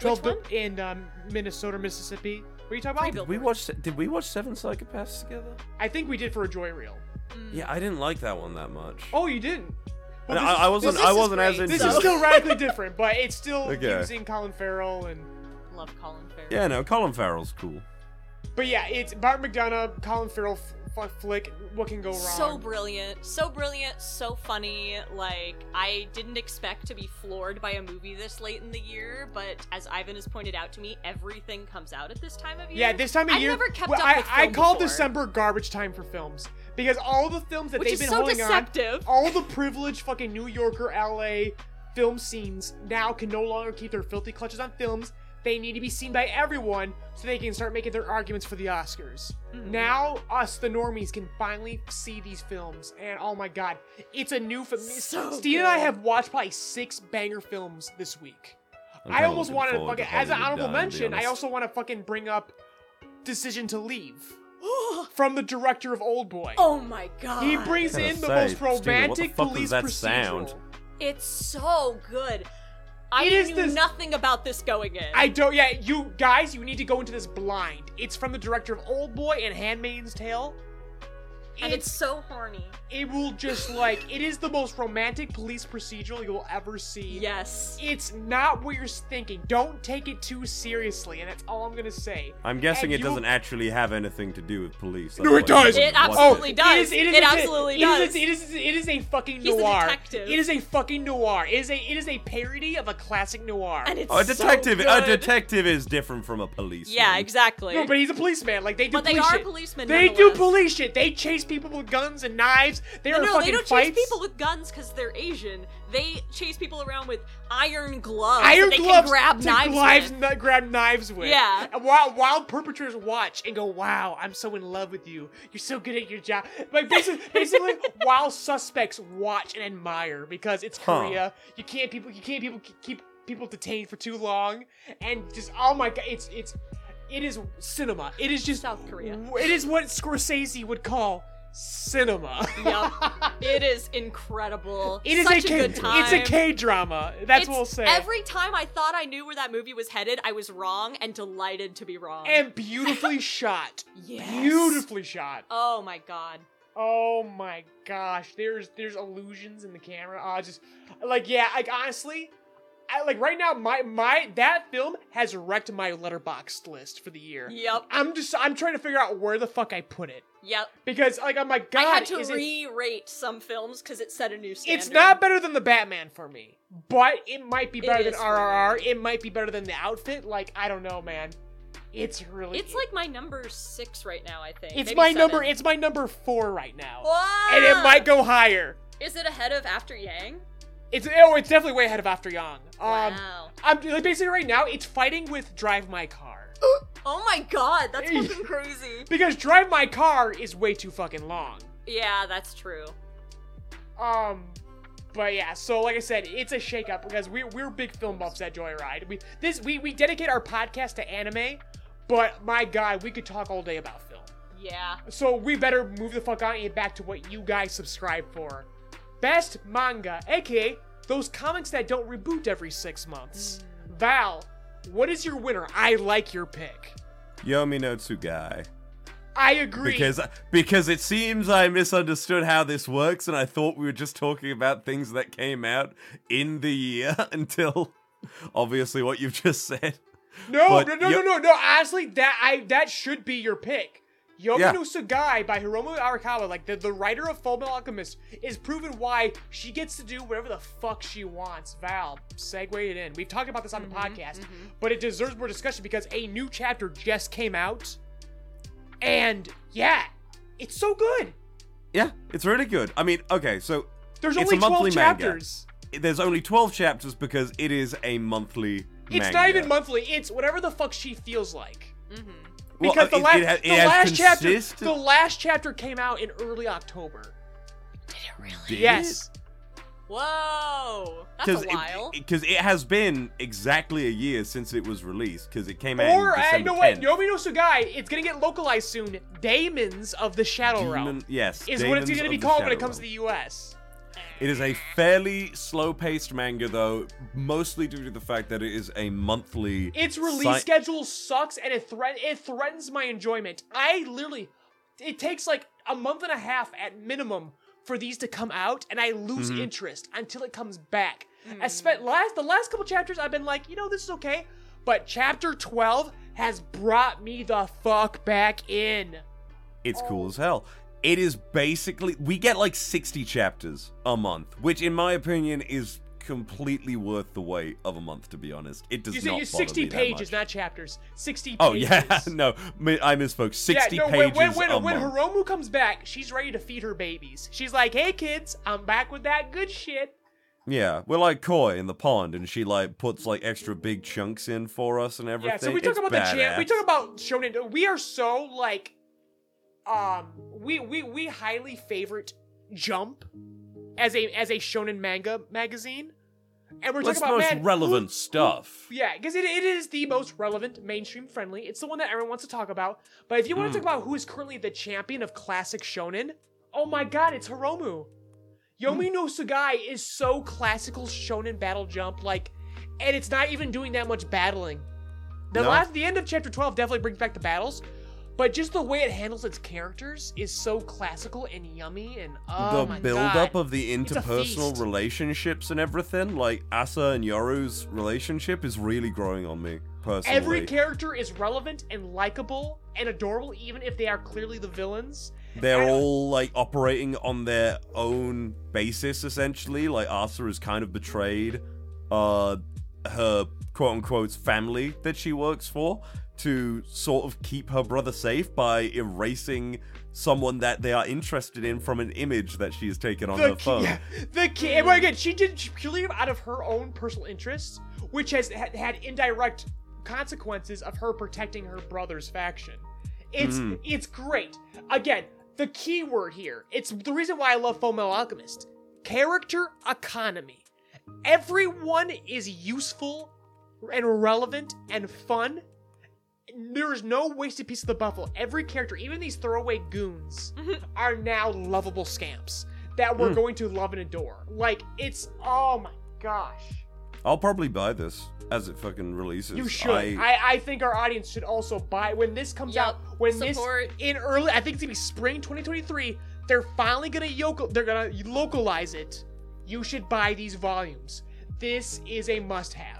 twelve bi- in um, Minnesota, Mississippi. What are you talking about? bill- we watched. Did we watch Seven Psychopaths together? I think we did for a joy reel. Yeah, I didn't like that one that much. Oh, you didn't. I, Well, this- I wasn't. this I wasn't as into. This is still radically different, but it's still Okay. using Colin Farrell and. Love Colin Farrell. Yeah, no, Colin Farrell's cool. But yeah, it's Bart McDonagh, Colin Farrell f- f- flick. What can go wrong? So brilliant, so brilliant, so funny. Like I didn't expect to be floored by a movie this late in the year, but as Ivan has pointed out to me, everything comes out at this time of year. Yeah, this time of I've year. never kept well, up I, with I film call before. December garbage time for films because all the films that Which they've is been so holding deceptive. on, all the privileged fucking New Yorker, LA film scenes now can no longer keep their filthy clutches on films. They need to be seen by everyone so they can start making their arguments for the Oscars. Mm-hmm. Now, us, the normies, can finally see these films, and oh my god, it's a new film. So Steve and I have watched probably six banger films this week. I'm I almost wanted to fucking, to as an honorable Down, mention, I also want to fucking bring up Decision to Leave. from the director of Old Boy. oh my god. he brings Gonna in the say, most Steven, the romantic fuck police that procedural. sound? It's so good. I knew this- nothing about this going in. I don't. Yeah, you guys, you need to go into this blind. It's from the director of Old Boy and Handmaid's Tale. And it's so horny. it will just like it is the most romantic police procedural you'll ever see. Yes. It's not what you're thinking. Don't take it too seriously, and that's all I'm gonna say. I'm guessing And it doesn't actually have anything to do with police. No, it does. It absolutely Oh, does. It, is, it, is It a- absolutely it is- does. It is. It is a fucking He's a noir. detective. It is a fucking noir. It is a. It is a parody of a classic noir. And it's Oh, a so detective. a detective is different from a policeman. Yeah, exactly. no, but he's a policeman. Like they do But they are shit. policemen They do police shit. They chase people with guns and knives. They no, are no, fucking they don't fights. chase people with guns because they're Asian. They chase people around with iron gloves. iron that they gloves can grab to knives knives with. n- grab knives with. Yeah. And while while perpetrators watch and go, "Wow, I'm so in love with you. You're so good at your job." Like basically, basically while suspects watch and admire because it's Huh. Korea. You can't people you can't people keep people detained for too long and just oh my god, it's it's it is cinema. It is just South Korea. It is what Scorsese would call cinema. Yup. it is incredible. It is Such a K. good time. It's a K drama. That's It's- what we'll say. Every time I thought I knew where that movie was headed, I was wrong and delighted to be wrong. and beautifully shot. Yes. Beautifully shot. oh my god. Oh my gosh, there's there's illusions in the camera. Oh, just like yeah, like honestly, I like right now my my that film has wrecked my Letterboxd list for the year. Yep. I'm just I'm trying to figure out where the fuck I put it Yep. because like I'm like God, I had to re-rate some films because it set a new standard. it's not better than the Batman for me, but it might be It better than is for RRR. It might be better than the outfit. Like I don't know, man. It's really It's like my number six right now. I think. it's Maybe my number. It's my number four right now, Whoa! and it might go higher. Is it ahead of After Yang? It's oh, it's definitely way ahead of After Yang. Um, wow. I'm like basically right now it's fighting with Drive My Car Oh my god, that's fucking crazy. because Drive My Car is way too fucking long. Yeah, that's true. Um, but yeah, so like I said, it's a shakeup because we're we're big film buffs at Joyride. We this we we dedicate our podcast to anime, but my god, we could talk all day about film. Yeah. So we better move the fuck on and get back to what you guys subscribe for. Best manga, aka those comics that don't reboot every six months. Val, what is your winner? I like your pick. Yomi no Tsugai. I agree. Because because it seems I misunderstood how this works, and I thought we were just talking about things that came out in the year until obviously what you've just said. no, but no, no, Yo- no, no, no. Honestly, that I that should be your pick. Yomi Yeah. no Tsugai by Hiromu Arakawa, like the, the writer of Fullmetal Alchemist, is proven why she gets to do whatever the fuck she wants. Val, segue it in. We've talked about this on the mm-hmm, podcast, mm-hmm. but it deserves more discussion because a new chapter just came out, and yeah, it's so good. Yeah, it's really good. I mean, okay, so There's It's only a 12 monthly manga. chapters. there's only 12 chapters because it is a monthly It's manga. not even monthly. It's whatever the fuck she feels like. Well, Because uh, the, it- last, it ha- it the last chapter, the last chapter came out in early October. Did it really? Did Yes. Whoa. That's a while. Because it, has been exactly a year since it was released. Because it came out. Or in December no wait, 10th. Yomi no Tsugai. It's gonna get localized soon. Daemons of the Shadow Realm yes, is what it's gonna be of the called when it Shadow comes to the U.S. It is a fairly slow-paced manga, though, mostly due to the fact that it is a monthly. Its release sci- schedule sucks, and it threat it threatens my enjoyment. I literally, it takes like a month and a half at minimum for these to come out, and I lose Mm-hmm. interest until it comes back. I spent last the last couple chapters, I've been like, you know, this is okay, but chapter twelve has brought me the fuck back in. It's cool Oh. as hell. It is basically we get like 60 chapters a month, which in my opinion is completely worth the wait of a month. To be honest, it does You say not you bother sixty me that pages, much. not chapters. Sixty. Oh yeah, no, I misspoke. 60 yeah, no, pages when, when, a when, when month. Hiromu comes back, she's ready to feed her babies. She's like, "Hey kids, I'm back with that good shit." Yeah, we're like koi in the pond, and she like puts like extra big chunks in for us and everything. Yeah, so we talk It's about the champ. We talk about shonen. We are so like, um, we we we highly favorite Jump as a as a shonen manga magazine. And we're talking about. The most man, relevant stuff? Yeah, because it, it is the most relevant, mainstream friendly. It's the one that everyone wants to talk about. But if you want to talk about who is currently the champion of classic shonen, oh my god, it's Hiromu. Yomi no Tsugai is so classical shonen battle jump, like, and it's not even doing that much battling. The No. last, the end of chapter twelve definitely brings back the battles, but just the way it handles its characters is so classical and yummy, and oh the my build god. up of the interpersonal relationships and everything, like Asa and Yoru's relationship, is really growing on me personally. Every character is relevant and likable and adorable, even if they are clearly the villains. They're all like operating on their own basis, essentially. Like Asa has kind of betrayed uh her quote unquote family that she works for to sort of keep her brother safe by erasing someone that they are interested in from an image that she has taken on The her ki- phone. yeah, the key. And again, she did purely out of her own personal interests, which has had, indirect consequences of her protecting her brother's faction. It's Mhm. it's great. Again, the key word here. It's the reason why I love Fullmetal Alchemist. Character economy. Everyone is useful and relevant and fun. There is no wasted piece of the buffalo. Every character, even these throwaway goons, are now lovable scamps that we're Mm. going to love and adore. Like it's oh my gosh. I'll probably buy this as it fucking releases. You should. I, I, I think our audience should also buy when this comes Yup. out. When Support. this in early, I think it's gonna be spring 2023. They're finally gonna yokel. They're gonna localize it. You should buy these volumes. This is a must-have.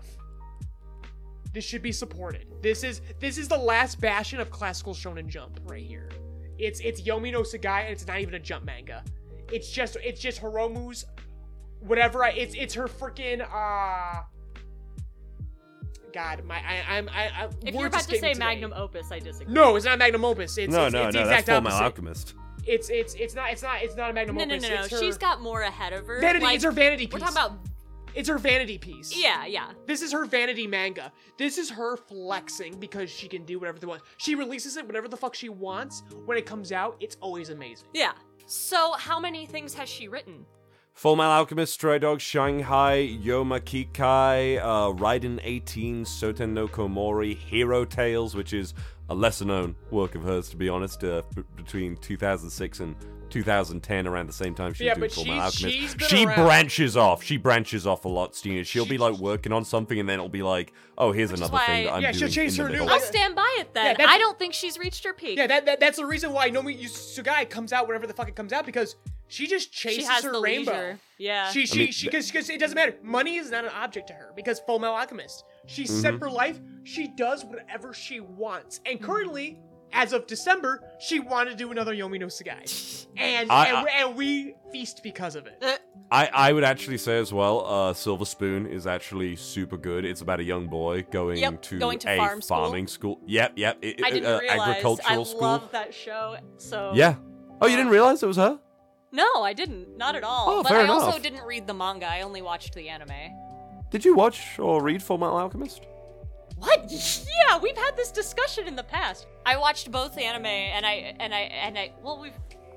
This should be supported. This is this is the last bastion of classical shonen jump right here. It's it's Yomi no Tsugai and it's not even a jump manga. It's just it's just Hiromu's whatever. I, it's it's her freaking uh. God, my I I'm I, I If you're about to say today. magnum opus, I disagree. No, it's not magnum opus. It's no, it's, no, it's no, the that's exact Full Metal opposite. Alchemist. It's it's it's not it's not it's not a magnum opus. no, no, opus. no, no. It's her, She's got more ahead of her. vanity. Like, it's her vanity piece. We're talking about It's her vanity piece. yeah, yeah. This is her vanity manga. This is her flexing because she can do whatever they want. She releases it whatever the fuck she wants. When it comes out, it's always amazing. Yeah. So, how many things has she written? Full Metal Alchemist, Stray Dog, Shanghai, Yoma Kikai, uh, Raiden 18, Soten no Komori, Hero Tales, which is a lesser known work of hers, to be honest, uh, b- between 2006 and 2010, around the same time she Yeah, was doing Full Metal Alchemist. she's been she around. branches off. She branches off a lot, Steena. She'll be like working on something and then it'll be like, oh, here's Which is another thing why- that I'm Yeah, she'll doing chase her new- I'll stand by it then. Yeah, I don't think she's reached her peak. Yeah, that, that that's the reason why Nomi Tsugai comes out whenever the fuck it comes out because she just chases she has her the rainbow. leisure. Yeah. She she mean, she because because it doesn't matter. Money is not an object to her because Full Metal Alchemist. She's set Mm-hmm. for life. She does whatever she wants. And currently, as of December, she wanted to do another Yomi no Tsugai, and I- and, I- we- and we feast because of it. Uh, I, I would actually say as well, uh, Silver Spoon is actually super good. It's about a young boy going Yep, to going to a farm farming school. Yep, yep. it- I didn't uh, realize. I school. love that show. So Yeah. Oh, you didn't realize it was her? No, I didn't. Not at all. Oh, but fair I also didn't read the manga. I only watched the anime. Did you watch or read Full Metal Alchemist? What? Yeah, we've had this discussion in the past. I watched both the anime and I and I and I well we've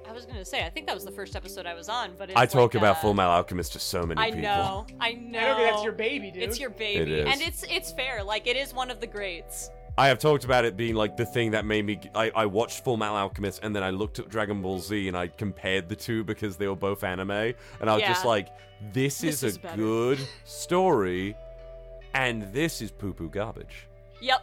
I was gonna say I think that was the first episode I was on, but it's I talk like, about uh, Full Metal Alchemist to so many I people. know, I know. I know 'cause that's your baby, dude. It's your baby, is. and it's it's fair. Like it is one of the greats. I have talked about it being like the thing that made me. I, I watched Full Metal Alchemist and then I looked at Dragon Ball Z and I compared the two because they were both anime, and I was just like, this, This is is a better. good story, and this is poo poo garbage. Yep.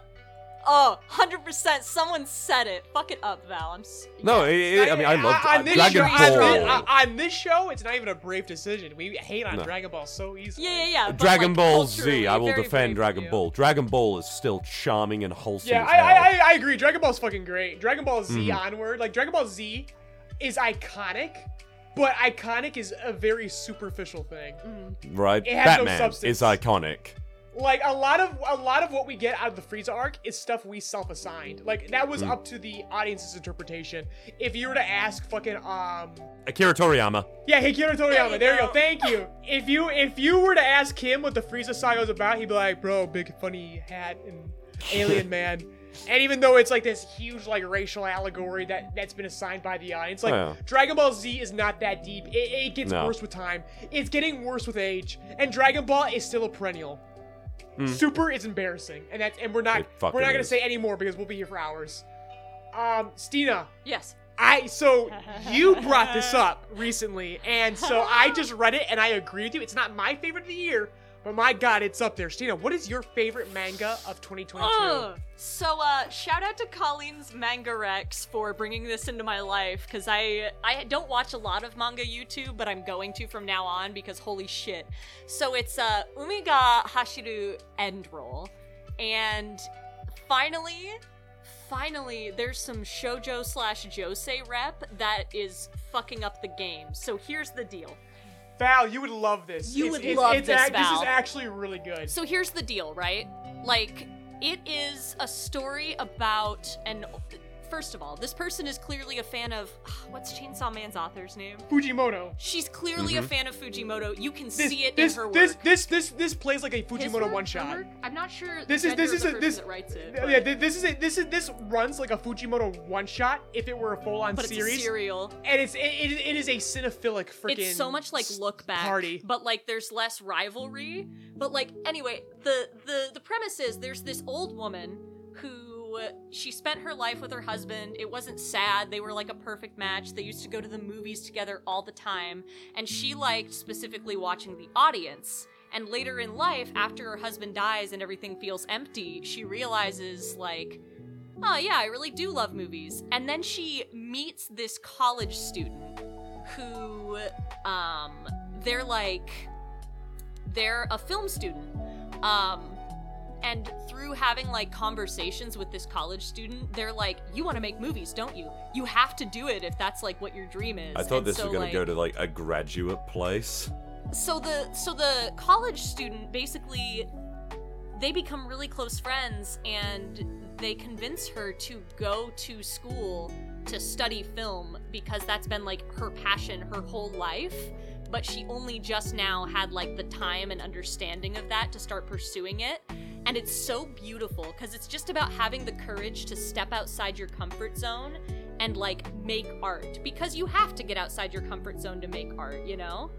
Oh, 100%. Someone said it. Fuck it up, Val. I'm. S- No, it, it- I mean I On- loved on this Dragon show, Ball. On this, on this show, it's not even a brave decision. We hate on No. Dragon Ball so easily. Yeah, yeah, yeah. but, Dragon like, Ball culturally, Z. I will very defend of Dragon you. Ball. Dragon Ball is still charming and wholesome. Yeah, as I, hell. I, I, I agree. Dragon Ball's fucking great. Dragon Ball Z Mhm. onward, like Dragon Ball Z, is iconic, but iconic is a very superficial thing. right? It has no Batman substance. is iconic. Like a lot of a lot of what we get out of the Frieza arc is stuff we self-assigned. Like that was up to the audience's interpretation. If you were to ask fucking um Akira Toriyama. yeah, Hikiro Toriyama. you There you go. go. Thank you. If you if you were to ask him what the Frieza saga was about, he'd be like, "Bro, big funny hat and Alien Man. And even though it's like this huge like racial allegory that that's been assigned by the audience, like Yeah. Dragon Ball Z is not that deep. It, it gets No. worse with time. It's getting worse with age, and Dragon Ball is still a perennial. Super is embarrassing, and that's and we're not. It fucking we're not gonna is. say any more because we'll be here for hours. Um, Steena, Yes. I so you brought this up recently, and so I just read it and I agree with you. It's not my favorite of the year, but my god, it's up there. Steena, what is your favorite manga of 2022? Ugh. So, uh, shout out to Colleen's Manga Recs for bringing this into my life because I I don't watch a lot of manga YouTube, but I'm going to from now on because holy shit. So it's uh, Umi ga Hashiru End Roll, and finally, finally, there's some shojo slash jose rep that is fucking up the game. So here's the deal. Val, you would love this. You It's- would it's- love it's this, ac- This is actually really good. So here's the deal, right? Like, it is a story about an. First of all, this person is clearly a fan of. What's Chainsaw Man's author's name? Fujimoto. She's clearly a mm-hmm. fan of Fujimoto. You can This, see it this, in her this, work. this, this, this plays like a Fujimoto one Her shot. work? I'm not sure. This is this is a this writes it. yeah, but- yeah, this is a, this is this runs like a Fujimoto one shot if it were a full on but it's series. a serial. and it's it, it, it is a cinephilic freaking It's so much like look back, party. but like there's less rivalry. But like anyway, the the the premise is there's this old woman who she spent her life with her husband. It wasn't sad. They were like a perfect match. They used to go to the movies together all the time, and she liked specifically watching The Audience. And later in life, after her husband dies and everything feels empty, she realizes like oh yeah, I really do love movies. And then she meets this college student who, um, they're like, they're a film student. Um, and through having like conversations with this college student, they're like, "You want to make movies, don't you? You have to do it if that's like what your dream is." I thought And this so, was gonna like, go to like a graduate place. so the so the college student basically they become really close friends and they convince her to go to school to study film because that's been like her passion her whole life but she only just now had like the time and understanding of that to start pursuing it and it's so beautiful because it's just about having the courage to step outside your comfort zone and like make art because you have to get outside your comfort zone to make art you know?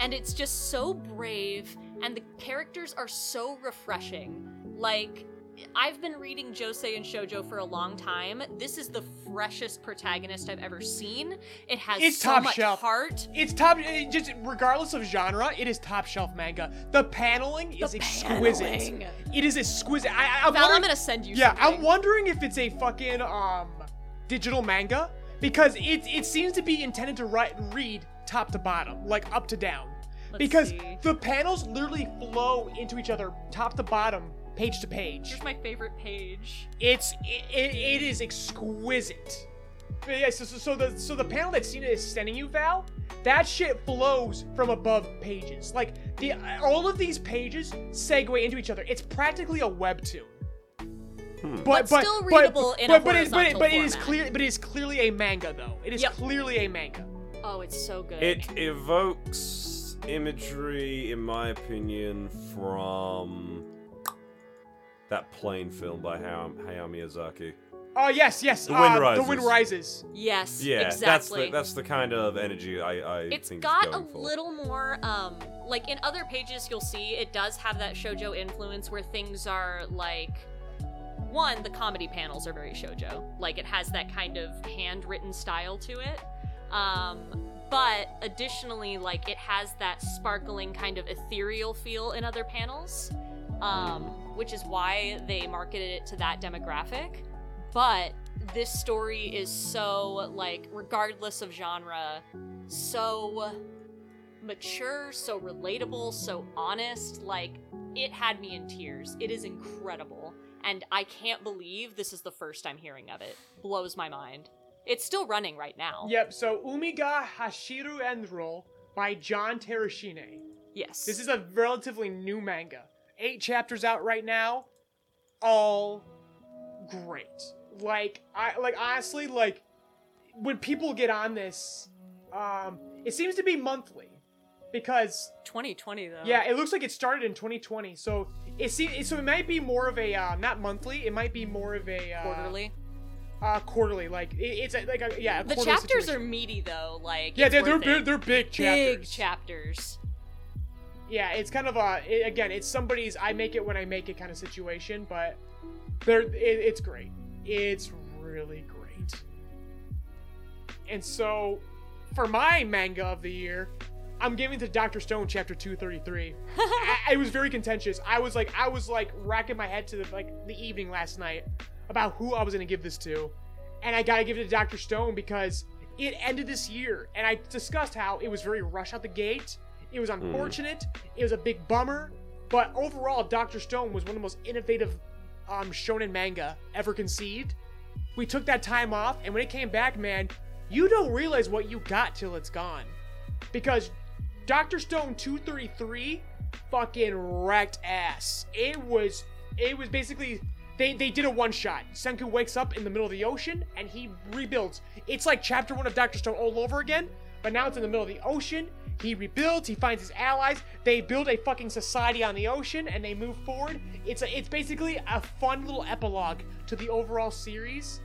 And it's just so brave and the characters are so refreshing. Like i've been reading josei and shojo for a long time this is the freshest protagonist i've ever seen it has It's so top much shelf. heart It's top, just regardless of genre, it is top shelf manga. The paneling is exquisite. paneling. It is exquisite. I, I, I'm Val, i'm gonna send you Yeah, something. I'm wondering if it's a fucking um digital manga because it it seems to be intended to write read top to bottom, like up to down. Let's because see. the panels literally flow into each other, top to bottom, page to page. here's my favorite page It's it, it, it is exquisite. But yeah, so, so, so the so the panel that Steena is sending you, Val, that shit flows from above pages. Like the all of these pages segue into each other. It's practically a webtoon. Hmm. But, But still readable in a but, but, it, but, it, but it is clear. But it is clearly a manga, though. It is Yep. clearly a manga. oh it's so good It evokes imagery, in my opinion, from that plane film by Hayao, Hayao Miyazaki. Oh yes, yes. The Wind uh, The Wind Rises. Rises. yes Yeah, exactly that's the that's the kind of energy I I It's think got it's a for. little more, um, like in other pages you'll see it does have that shojo influence where things are like, one, the comedy panels are very shojo. Like it has that kind of handwritten style to it. Um, but additionally, like it has that sparkling kind of ethereal feel in other panels, um, which is why they marketed it to that demographic. But this story is so like, regardless of genre, so mature, so relatable, so honest. Like, it had me in tears. It is incredible. And I can't believe this is the first I'm hearing of it. Blows my mind. It's still running right now. Yep. So Umiga Hashiru Endroll by John Tarachine. Yes. This is a relatively new manga. Eight chapters out right now. All great. Like I like honestly like when people get on this, um, it seems to be monthly. because 2020 though. yeah, it looks like it started in 2020. So it seems so it might be more of a uh, not monthly. It might be more of a uh, quarterly. Uh, quarterly, like it, it's a, like a, yeah. A The chapters situation. are meaty though. Like yeah, they're they're, they're, they're big chapters. big chapters. Yeah, it's kind of a it, again, it's somebody's I make it when I make it kind of situation, but they're it, it's great. It's really great. And so, for my manga of the year, I'm giving to Doctor Stone chapter 233. I, I was very contentious. I was like I was like racking my head to the like the evening last night about who I was gonna give this to, and I gotta give it to Doctor Stone because it ended this year, and I discussed how it was very rush out the gate. It was unfortunate. It was a big bummer, but overall, Doctor Stone was one of the most innovative um, shonen manga ever conceived. We took that time off, and when it came back, man, you don't realize what you got till it's gone, because Doctor Stone 233 fucking wrecked ass. It was it was basically they they did a one shot. Senku wakes up in the middle of the ocean and he rebuilds. It's like chapter 1 of Doctor Stone all over again, but now it's in the middle of the ocean. He rebuilds, he finds his allies, they build a fucking society on the ocean and they move forward. It's a, it's basically a fun little epilogue to the overall series.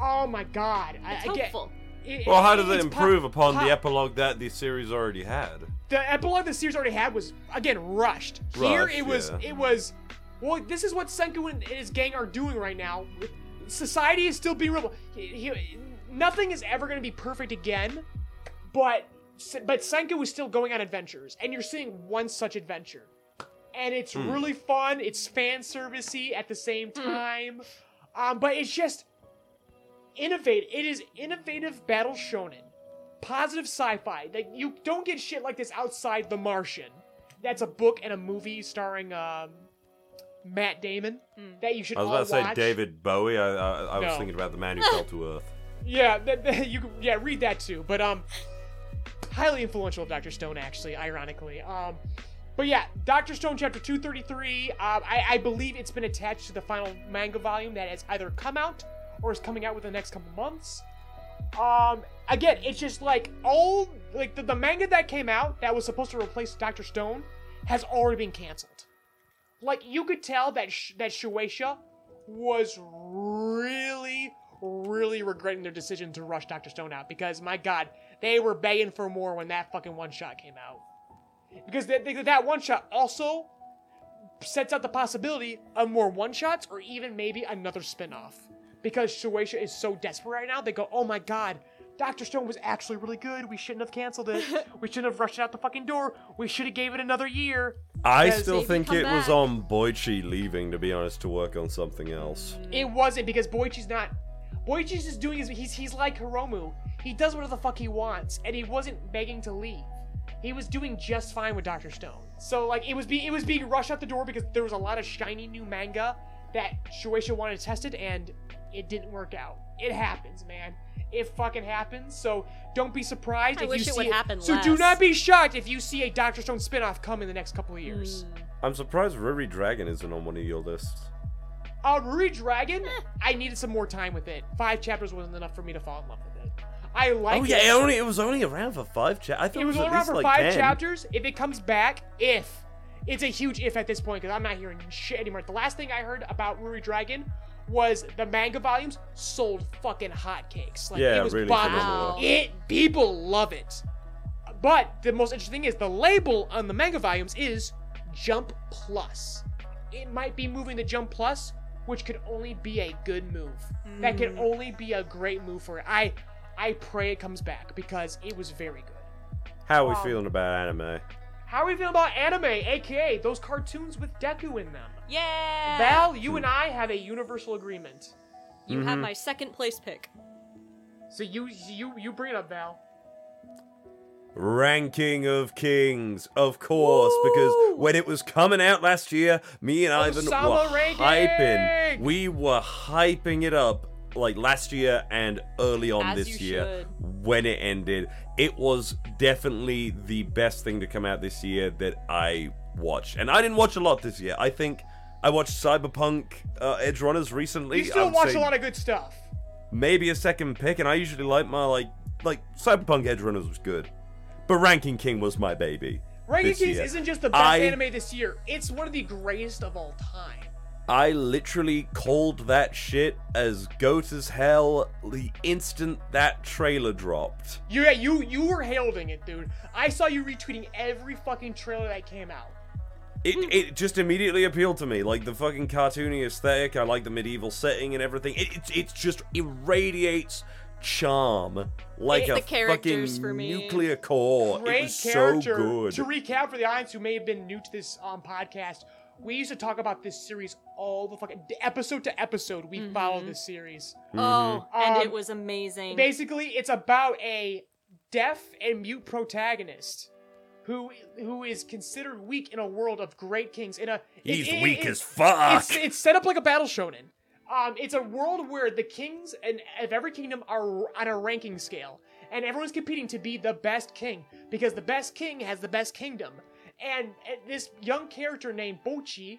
Oh my god. I, It's I get- hopeful. it- Well, how does it it's improve pop- upon pop- the epilogue that the series already had? the epilogue the series already had was again rushed. Here Rushed, it was yeah. it was well this is what Senku and his gang are doing right now. Society is still being real. He, he- nothing is ever going to be perfect again, but but Senku is still going on adventures, and you're seeing one such adventure, and it's Hmm. really fun. It's fan servicey at the same time, um, but it's just innovative. It is innovative battle shonen positive sci-fi. Like you don't get shit like this outside The Martian. That's a book and a movie starring um, Matt Damon that you should I was all about to say watch. David Bowie. I, I, I was No. thinking about the man who fell to Earth. Yeah, that, that- you yeah read that too. But um, highly influential of Doctor Stone actually, ironically. Um, but yeah, Doctor Stone chapter two thirty three. Um, I, I believe it's been attached to the final manga volume that has either come out or is coming out within the next couple months. Um, again, it's just like all like the, the manga that came out that was supposed to replace Doctor Stone has already been canceled. Like you could tell that Sh- that Shueisha was really, really regretting their decision to rush Doctor Stone out because my God, they were begging for more when that fucking one shot came out. Because that that one shot also sets out the possibility of more one shots or even maybe another spin off. Because Shueisha is so desperate right now, they go, oh my god, Doctor Stone was actually really good. We shouldn't have canceled it. we shouldn't have rushed it out the fucking door. We should have gave it another year. I still think come it was on Boichi leaving, to be honest, to work on something else. It wasn't because Boichi's not. Boichi's just doing his. He's he's like Hiromu. He does whatever the fuck he wants, and he wasn't begging to leave. He was doing just fine with Doctor Stone. So like it was being it was being rushed out the door because there was a lot of shiny new manga that Shueisha wanted tested, and it didn't work out. It happens, man. It fucking happens. So don't be surprised I if wish you it see would happen So do not be shocked if you see a Doctor Stone spin-off come in the next couple of years. Hmm. I'm surprised Ruri Dragon isn't on one of your lists. Uh, Ruri Dragon, I needed some more time with it. Five chapters wasn't enough for me to fall in love with it. I like oh yeah, it only it was only around for five chapters. I thought It was at only around for like five 10. chapters. If it comes back, if it's a huge if at this point, because I'm not hearing shit anymore. The last thing I heard about Ruri Dragon was the manga volumes sold fucking hotcakes. Like Yeah, it was really phenomenal. It people love it. But the most interesting thing is the label on the manga volumes is Jump Plus. It might be moving to Jump Plus, which could only be a good move. That could Hmm. only be a great move for it. I I pray it comes back because it was very good. How are we Um, feeling about anime? How are we feeling about anime, aka those cartoons with Deku in them? Yeah. Val, you and I have a universal agreement. you have my second place pick. So you you you bring it up, Val. Ranking of Kings, of course, Woo! because when it was coming out last year, me and Ivan Osama were ranking! hyping. We were hyping it up like last year and early on As this year. should. When it ended, it was definitely the best thing to come out this year that I watched. And I didn't watch a lot this year. I think I watched Cyberpunk uh, Edge Runners recently. You still watch a lot of good stuff. maybe a second pick, and I usually like my like like Cyberpunk Edge Runners was good. But Ranking King was my baby. Ranking King year. isn't just the best I- anime this year; it's one of the greatest of all time. I literally called that shit as goat as hell the instant that trailer dropped. Yeah, you, you were heralding it, dude. I saw you retweeting every fucking trailer that came out. It, it just immediately appealed to me, like the fucking cartoony aesthetic. I like the medieval setting and everything. It, it, it just irradiates charm like It's a the characters fucking for me. nuclear core. Great it was character. so good. To recap for the audience who may have been new to this um, podcast, we used to talk about this series all the fucking episode to episode. We Mm-hmm. followed this series. Oh, and Um, it was amazing. Basically, it's about a deaf and mute protagonist who who is considered weak in a world of great kings. In a He's it- it- weak it- as fuck. It's it's set up like a battle shonen. Um, it's a world where the kings and of every kingdom are on a ranking scale, and everyone's competing to be the best king because the best king has the best kingdom. And, and this young character named Bojji,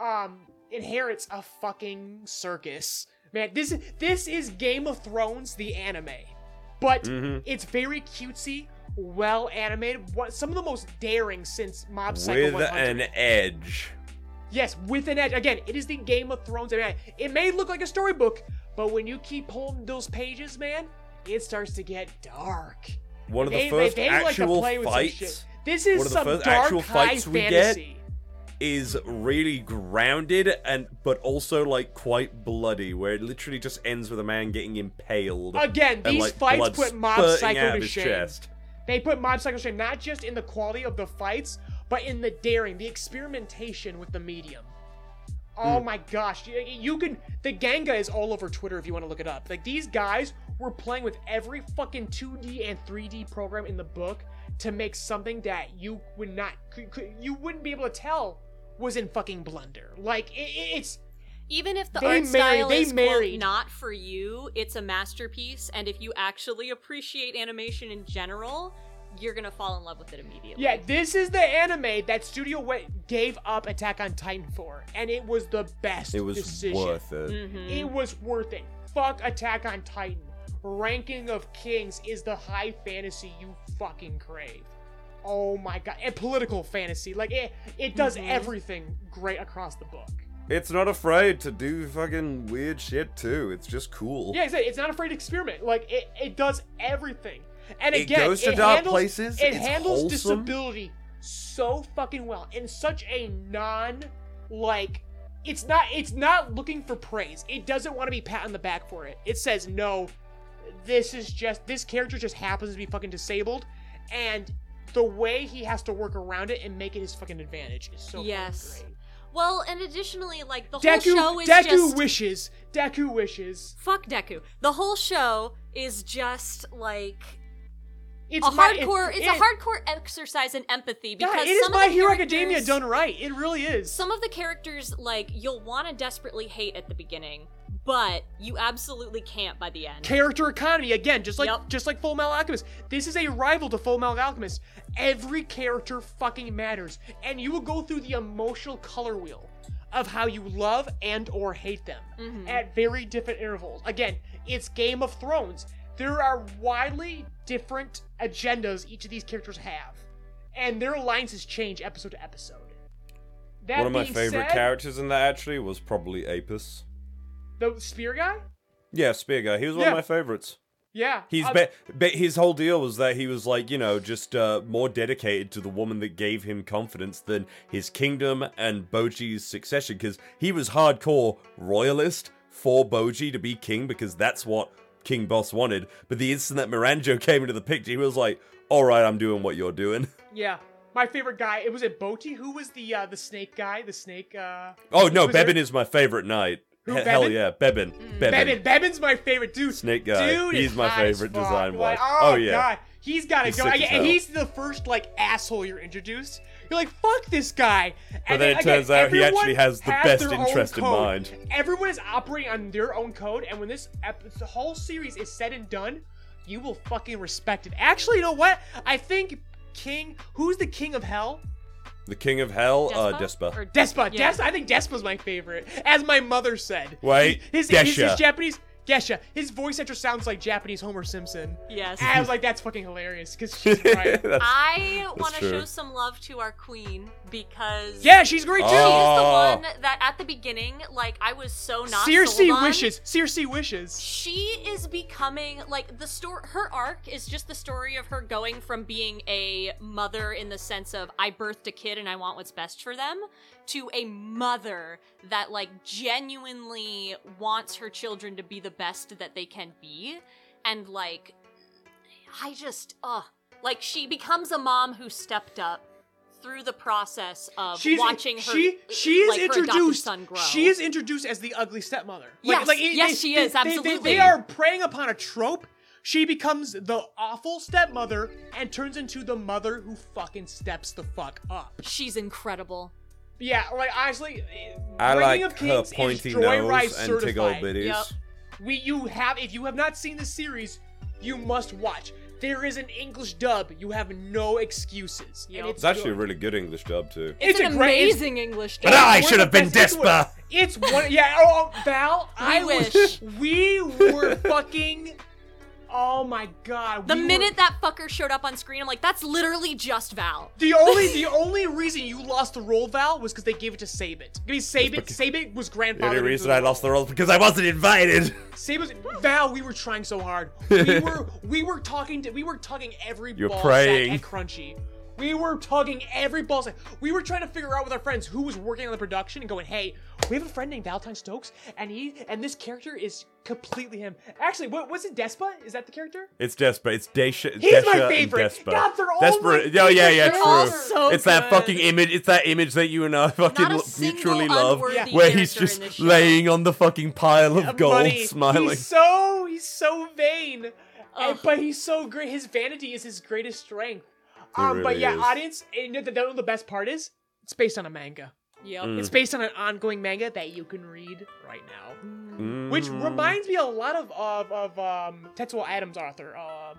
um, inherits a fucking circus. Man, this this is Game of Thrones, the anime, but Mhm. it's very cutesy, well animated. What some of the most daring since Mob Psycho With 100. an edge. Yes, with an edge. Again, it is the Game of Thrones. I mean, it may look like a storybook, but when you keep pulling those pages, man, it starts to get dark. One of the They, first they, they like actual some fights. This is one of the some first dark actual fights we get fantasy. is really grounded and but also like quite bloody, where it literally just ends with a man getting impaled. Again, these like, fights put Mob Psycho to shame. chest. They put Mob Psycho to shame not just in the quality of the fights, but in the daring, the experimentation with the medium. Oh Hmm. my gosh, you, you can. The Ganga is all over Twitter if you want to look it up. Like these guys were playing with every fucking 2D and 3D program in the book to make something that you would not, could, could, you wouldn't be able to tell was in fucking Blender. Like it, it- it's Even if the They art married- style they is quote, married. not for you, it's a masterpiece. And if you actually appreciate animation in general, you're gonna fall in love with it immediately. Yeah, this is the anime that Studio Wit gave up Attack on Titan for, and it was the best It was decision. worth it. Mhm. It was worth it. Fuck Attack on Titan. Ranking of Kings is the high fantasy you fucking crave. Oh my god, and political fantasy. Like it, it does Mhm. everything great across the book. It's not afraid to do fucking weird shit too. It's just cool. Yeah, exactly. It's not afraid to experiment. Like it, it does everything. And It again, goes to it dark handles, places, It it's handles wholesome. disability so fucking well in such a non like it's not it's not looking for praise. It doesn't want to be pat on the back for it. It says no. This is just this character just happens to be fucking disabled, and the way he has to work around it and make it his fucking advantage is so Yes. great. Well, and additionally, like the Deku, whole show is just Deku just wishes. Deku wishes. fuck Deku. The whole show is just like It's a my- it- hardcore. it's it- a hardcore exercise in empathy because God, it is some My of the Hero Academia done right. It really is. Some of the characters, like you'll want to desperately hate at the beginning, but you absolutely can't by the end. Character economy again, just like Yep. just like Full Metal Alchemist. This is a rival to Full Metal Alchemist. Every character fucking matters, and you will go through the emotional color wheel of how you love and or hate them Mhm. at very different intervals. Again, it's Game of Thrones. There are widely different agendas each of these characters have, and their alliances change episode to episode. That One of my favorite said, characters in that actually was probably Apis. the spear guy. Yeah, Spear Guy. He was one Yeah. of my favorites. Yeah, He's uh, be- his whole deal was that he was like, you know, just uh, more dedicated to the woman that gave him confidence than his kingdom and Bojji's succession because he was hardcore royalist for Bojji to be king because that's what King Boss wanted. But the instant that Miranjo came into the picture, he was like, "All right, I'm doing what you're doing." Yeah, my favorite guy. It was it Boti. Who was the uh, the snake guy? The snake. Uh, Oh no, Bebin is my favorite knight. Who, He- Hell Bebin? yeah, Bebin. Bebin. Bebin. Bebin's my favorite dude. Snake guy. Dude He's my favorite design-wise. Like, oh, Oh, yeah. god, he's got to go. And he's the first like asshole you're introduced. You're like, fuck this guy. But then it turns out he actually has the best interest in mind. Everyone is operating on their own code, and when this ep- the whole series is said and done, you will fucking respect it. Actually, you know what? I think King, who's the king of hell? The king of hell, uh, Despa? Despa. Or- Despa. Yeah. Des- I think Despa's my favorite, as my mother said. Wait, his, his, his Desha. Japanese Gesha. His voice actor sounds like Japanese Homer Simpson. Yes. And I was like, that's fucking hilarious because she's right. I want to show some love to our queen because yeah, she's great too. she is the Oh. one that at the beginning, like I was so not Circe sold on. wishes. Circe wishes. She is becoming like the story. Her arc is just the story of her going from being a mother in the sense of I birthed a kid and I want what's best for them, to a mother that like genuinely wants her children to be the best that they can be, and like I just uh like she becomes a mom who stepped up through the process of She's watching her She she is like, introduced. son grow. She is introduced as the ugly stepmother. Yes, it- yes, she is, they- they- absolutely. They, are preying upon a trope. She becomes the awful stepmother and turns into the mother who fucking steps the fuck up. She's incredible. Yeah, like honestly, I Reigning like of her Kings pointy is Joyride nose and tickle certified. bitties. Yep. We you have if you have not seen the series, you must watch. There is an English dub. You have no excuses. Yep. And it's It's actually a really good English dub too. It's, It's an a great- it's- amazing English. But dub. I should have been best- it's one- Despa. It's one. Yeah. Oh, oh Val. I wish. was. We were fucking. Oh my god. The we were- minute that fucker showed up on screen, I'm like, that's literally just Val. The only the only reason you lost the role, Val, was because they gave it to Sabit. I mean, Sabit, Sabit was The only reason I lost the role is because I wasn't invited. Sabit, Val, we were trying so hard. We were we were talking to we were tugging every You're ball praying. sack at Crunchy. We were tugging every ball. We were trying to figure out with our friends who was working on the production and going, hey, we have a friend named Valentine Stokes, and he and this character is completely him. Actually, what was it? Despa? Is that the character? It's Despa. It's Desha. He's Desha my favorite. And Despa. God, they're all Desperate. my Oh yeah, yeah, characters. true. They're all so it's that fucking image. It's that image that you and I fucking Not a mutually love, unworthy where he's just in this show. laying on the fucking pile of gold, Money. smiling. He's so he's so vain, And- but he's so great. His vanity is his greatest strength. Um, but yeah, is. audience, you know, the, the, the best part is it's based on a manga. Yep. Mm. It's based on an ongoing manga that you can read right now, Mm. which reminds me a lot of of, of um, Tetsuwan Atom's author, um,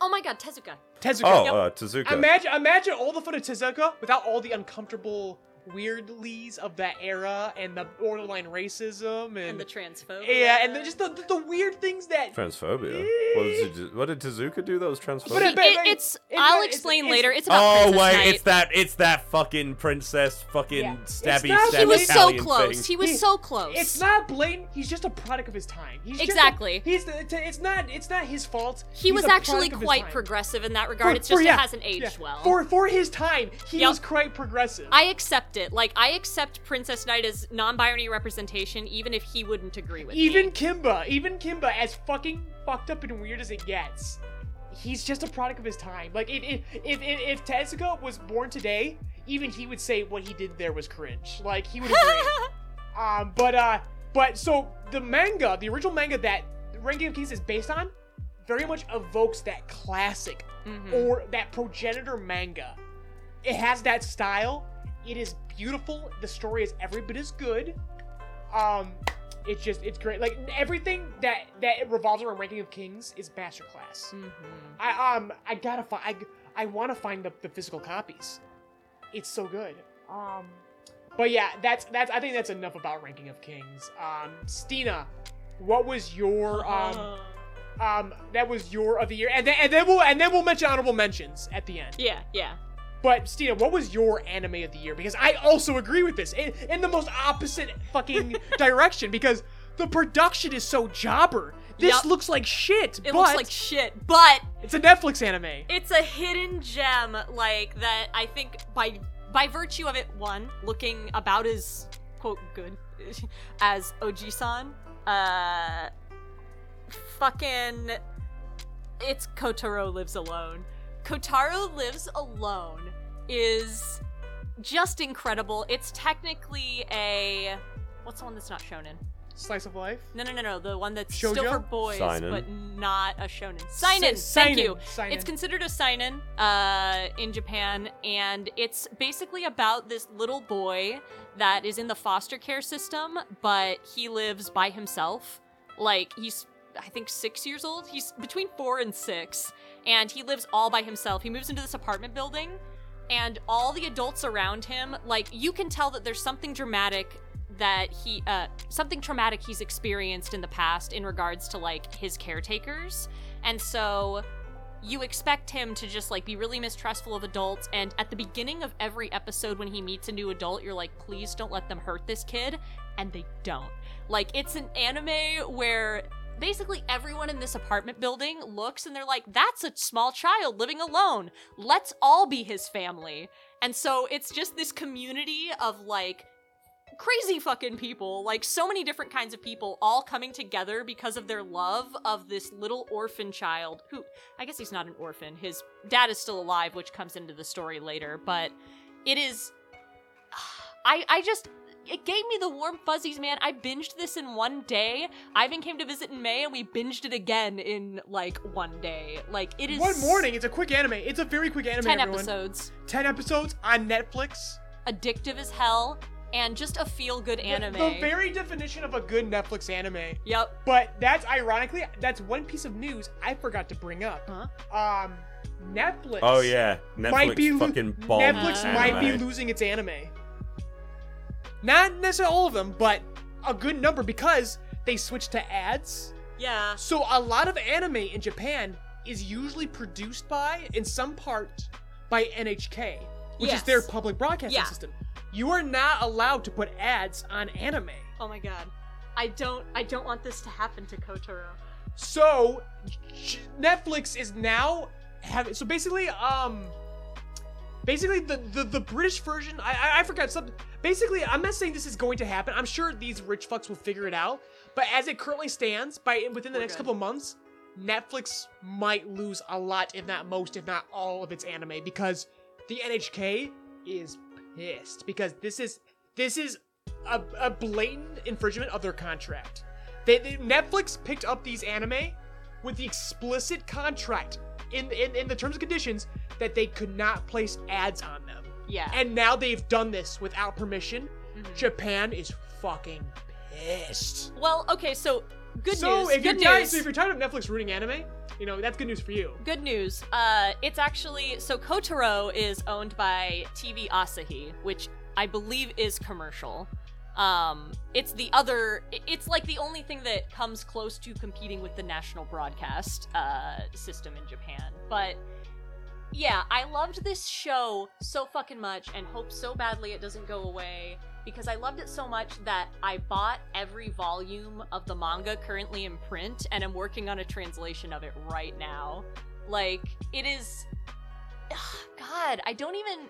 Oh my god, Tezuka. Tezuka. Oh, Yep. uh, Tezuka. Imagine, imagine all the fun of Tezuka without all the uncomfortable weirdlies of that era and the borderline racism and, And the transphobia. yeah, and the, just the, the, the weird things that Transphobia. What, was it, what did Tezuka do that was transphobia? But it- but- It- it's. it's I'll not- explain it's- later. It's about Oh Princess wait, Knight. it's that it's that fucking princess fucking Yeah. stabby It's not- stabby He was so close. thing. He was He- so close. It's not blatant. He's just a product of his time. He's just a- Exactly. he's the, it's not it's not his fault. He He's was actually product of his quite progressive in that regard. For- it's just for- yeah, it hasn't aged yeah. well. For for his time, he Yep. was quite progressive. I accept it. Like I accept Princess Knight as non-binary representation, even if he wouldn't agree with even me. Kimba, even Kimba, as fucking fucked up and weird as it gets, he's just a product of his time. Like it, it, if if if Tezuka was born today, even he would say what he did there was cringe. Like he would agree. Um, but uh, but so the manga, the original manga that Ranking of Kings is based on, very much evokes that classic Mhm. or that progenitor manga. It has that style. It is beautiful. The story is every bit as good. Um, it's just it's great. Like everything that that revolves around Ranking of Kings is masterclass. Mhm. I um I gotta find I I want to find the, the physical copies. It's so good. Um, but yeah, that's that's I think that's enough about Ranking of Kings. Um, Steena, what was your um um that was your of the year, and then and then we'll and then we'll mention honorable mentions at the end. yeah, yeah. But Steena, what was your anime of the year? Because I also agree with this in, in the most opposite fucking direction. Because the production is so jobber. This Yup. looks like shit. It but looks like shit, but it's a Netflix anime. it's a hidden gem like that I think by by virtue of it one looking about as quote good as Oji-san uh fucking it's Kotaro lives alone. Kotaro lives alone is just incredible. It's technically a what's the one that's not shonen? Slice of life. No, no, no, no. The one that's still for boys, Seinen. but not a shonen. Seinen. S- Thank seinen, you. seinen. It's considered a seinen uh, in Japan, and it's basically about this little boy that is in the foster care system, but he lives by himself. Like he's, I think, six years old. He's between four and six, and he lives all by himself. He moves into this apartment building, and all the adults around him, like you can tell that there's something dramatic that he uh something traumatic he's experienced in the past in regards to like his caretakers. And so you expect him to just like be really mistrustful of adults and at the beginning of every episode when he meets a new adult you're like please don't let them hurt this kid and they don't like it's an anime where basically everyone in this apartment building looks and they're like that's a small child living alone let's all be his family and so it's just this community of like crazy fucking people, like so many different kinds of people, all coming together because of their love of this little orphan child who, I guess he's not an orphan. His dad is still alive, which comes into the story later, but it is. I, I just. It gave me the warm fuzzies, man. I binged this in one day. Ivan came to visit in May, and we binged it again in like one day. Like it is One morning. It's a quick anime. It's a very quick anime. ten everyone. episodes, Ten episodes on Netflix. addictive as hell, and just a feel good anime. The, very definition of a good Netflix anime. yep. But that's ironically, that's one piece of news I forgot to bring up. Huh? Um, Netflix. Oh yeah, Netflix might be lo- fucking bombed Netflix anime. might be losing its anime. Not necessarily all of them, but a good number because they switched to ads. Yeah. So a lot of anime in Japan is usually produced by, in some part, by NHK, which is their public broadcasting Yeah. system. You are not allowed to put ads on anime. Oh my god. I don't I don't want this to happen to Kotaro. So Netflix is now having so basically um basically the the, the British version I, I I forgot something. Basically I'm not saying this is going to happen. I'm sure these rich fucks will figure it out. But as it currently stands by within the We're next good. couple of months Netflix might lose a lot if not most if not all of its anime. Because the NHK is pissed. Because this is this is a, a blatant infringement of their contract. They, they- Netflix picked up these anime with the explicit contract in, in in the terms and conditions that they could not place ads on them. Yeah. And now they've done this without permission. Mhm. Japan is fucking pissed. well, okay, so good so news. if you're good tired, news. so if you're tired of Netflix ruining anime, you know that's good news for you. good news. Uh it's actually so Kotaro is owned by TV Asahi, which I believe is commercial. Um it's the other it's like the only thing that comes close to competing with the national broadcast uh system in Japan. But yeah, I loved this show so fucking much and hope so badly it doesn't go away because I loved it so much that I bought every volume of the manga currently in print and I'm working on a translation of it right now. Like, it is. God, I don't even.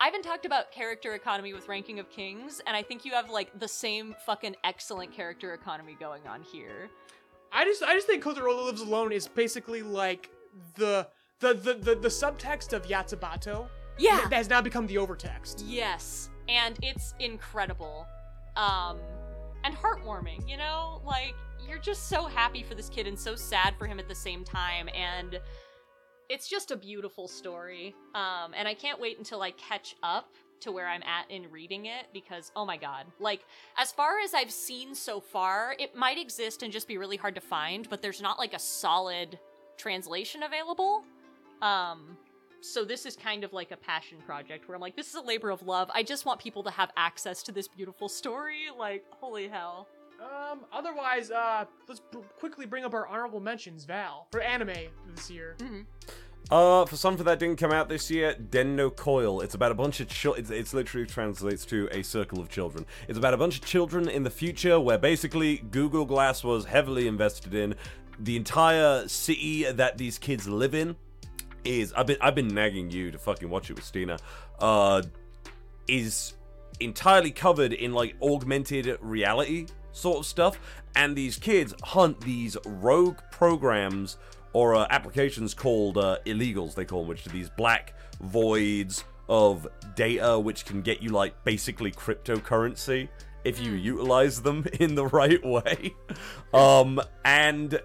I haven't talked about character economy with Ranking of Kings, and I think you have like the same fucking excellent character economy going on here. I just I just think Kotaro Lives Alone is basically like the the the the, the subtext of Yatsubato Yeah. that has now become the overtext. Yes, and it's incredible. Um and heartwarming, you know? Like you're just so happy for this kid and so sad for him at the same time and it's just a beautiful story. Um and I can't wait until I catch up to where I'm at in reading it because oh my god. Like as far as I've seen so far, it might exist and just be really hard to find, but there's not like a solid translation available. Um so this is kind of like a passion project where I'm like, this is a labor of love. I just want people to have access to this beautiful story. Like, holy hell. Um, otherwise, uh, let's br- quickly bring up our honorable mentions, Val, for anime this year. Uh, for something that didn't come out this year, Dennou Coil. It's about a bunch of children. It's, it's literally translates to a circle of children. It's about a bunch of children in the future where basically Google Glass was heavily invested in. The entire city that these kids live in is I've been I've been nagging you to fucking watch it with Steena. Uh, is entirely covered in like augmented reality sort of stuff, and these kids hunt these rogue programs or uh, applications called uh, illegals. They call them, which are these black voids of data which can get you like basically cryptocurrency if you utilize them in the right way. Um, and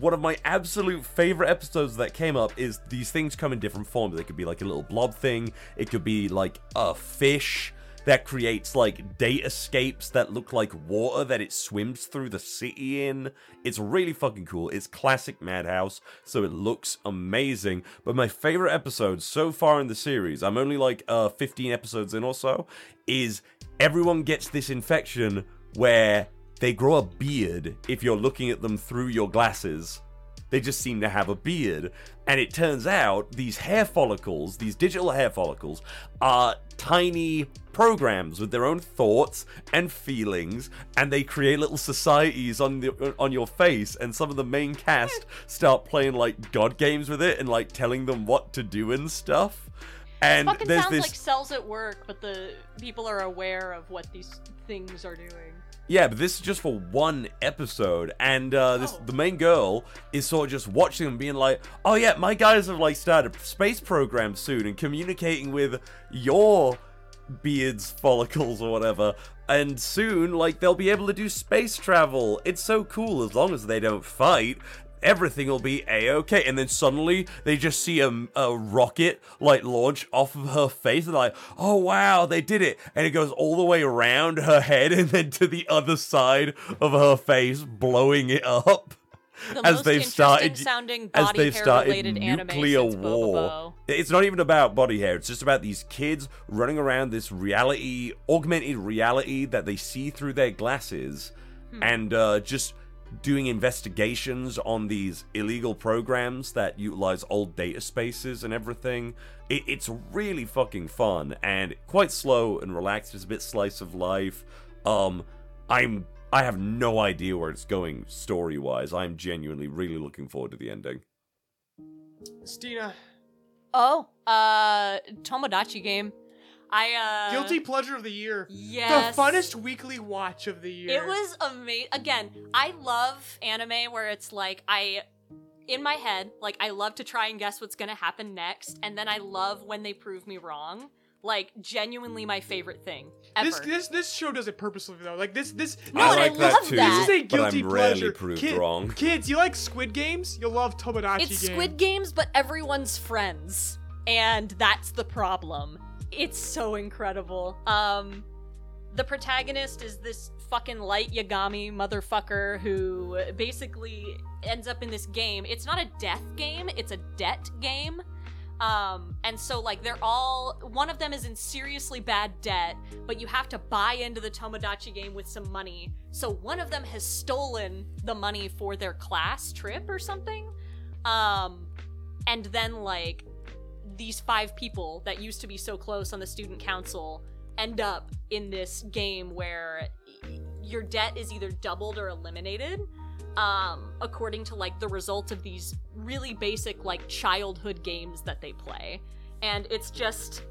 one of my absolute favorite episodes that came up is these things come in different forms. They could be like a little blob thing, it could be like a fish that creates like datascapes that look like water that it swims through the city in. It's really fucking cool. It's classic Madhouse, so it looks amazing. But my favorite episode so far in the series, I'm only like uh 15 episodes in or so, is everyone gets this infection where they grow a beard if you're looking at them through your glasses. They just seem to have a beard. And it turns out these hair follicles, these digital hair follicles, are tiny programs with their own thoughts and feelings, and they create little societies on the on your face. And some of the main cast start playing like god games with it and like telling them what to do and stuff. And it Fucking sounds this like cells at work, but the people are aware of what these things are doing. Yeah, but this is just for one episode, and uh, this Oh. the main girl is sort of just watching them, being like, "Oh yeah, my guys have like started a space program soon, and communicating with your beards, follicles, or whatever, and soon like they'll be able to do space travel. It's so cool as long as they don't fight." Everything will be a okay, and then suddenly they just see a, a rocket like launch off of her face, and they're like, "Oh wow, they did it!" And it goes all the way around her head, and then to the other side of her face, blowing it up The as most they've started sounding as body they've hair started nuclear war. Bobobo. It's not even about body hair. It's just about these kids running around this reality, augmented reality that they see through their glasses, Hmm. and uh, just doing investigations on these illegal programs that utilize old data spaces and everything. It, it's really fucking fun and quite slow and relaxed. It's a bit slice of life. Um, I'm I have no idea where it's going story wise. I'm genuinely really looking forward to the ending. Steena, Oh, uh, Tomodachi game. I uh, guilty pleasure of the year. Yes. The funnest weekly watch of the year. It was amazing. Again, I love anime where it's like I in my head, like I love to try and guess what's going to happen next and then I love when they prove me wrong. Like genuinely my favorite thing ever. This this this show does it purposely though. Like this this No, I and I like that love too, that. This is a but guilty I'm rarely pleasure. proved Kid- wrong. Kids, you like Squid Games? You'll love Tomodachi it's Game. Squid Games but everyone's friends. And that's the problem. It's so incredible. Um the protagonist is this fucking light Yagami motherfucker who basically ends up in this game. It's not a death game, it's a debt game. Um, and so like they're all one of them is in seriously bad debt, but you have to buy into the Tomodachi game with some money. So one of them has stolen the money for their class trip or something. Um, and then like these five people that used to be so close on the student council end up in this game where your debt is either doubled or eliminated um according to like the results of these really basic like childhood games that they play. And it's just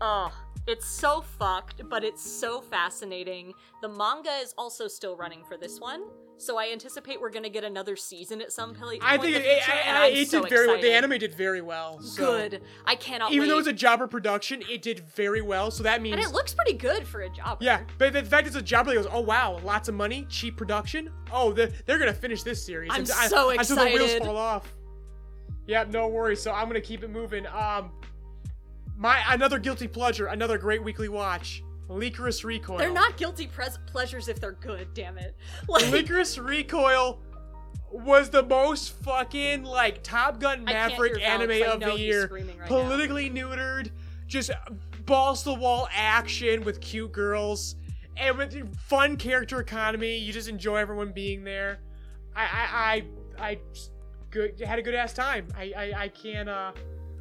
oh it's so fucked but it's so fascinating the manga is also still running for this one so i anticipate we're gonna get another season at some point I in think it, future, it, and it so did very well. The anime did very well. So. good i cannot Even wait. though it was a jobber production, it did very well. So that means and it looks pretty good for a job Yeah, but the fact it's a job that goes, oh wow, lots of money, cheap production. Oh, they're, they're gonna finish this series. I'm until- I- so Until the wheels fall off. Yep, no worries. So I'm gonna keep it moving. Um, my another guilty pleasure, another great weekly watch. Lycoris Recoil. they're not guilty pres- pleasures if they're good damn it like Lycoris Recoil was the most fucking like Top Gun Maverick hear Val 'cause anime of the year. right now. Politically neutered, just balls to the wall action with cute girls and with fun character economy. You just enjoy everyone being there. I I I, I good had a good ass time. I I, I can't uh.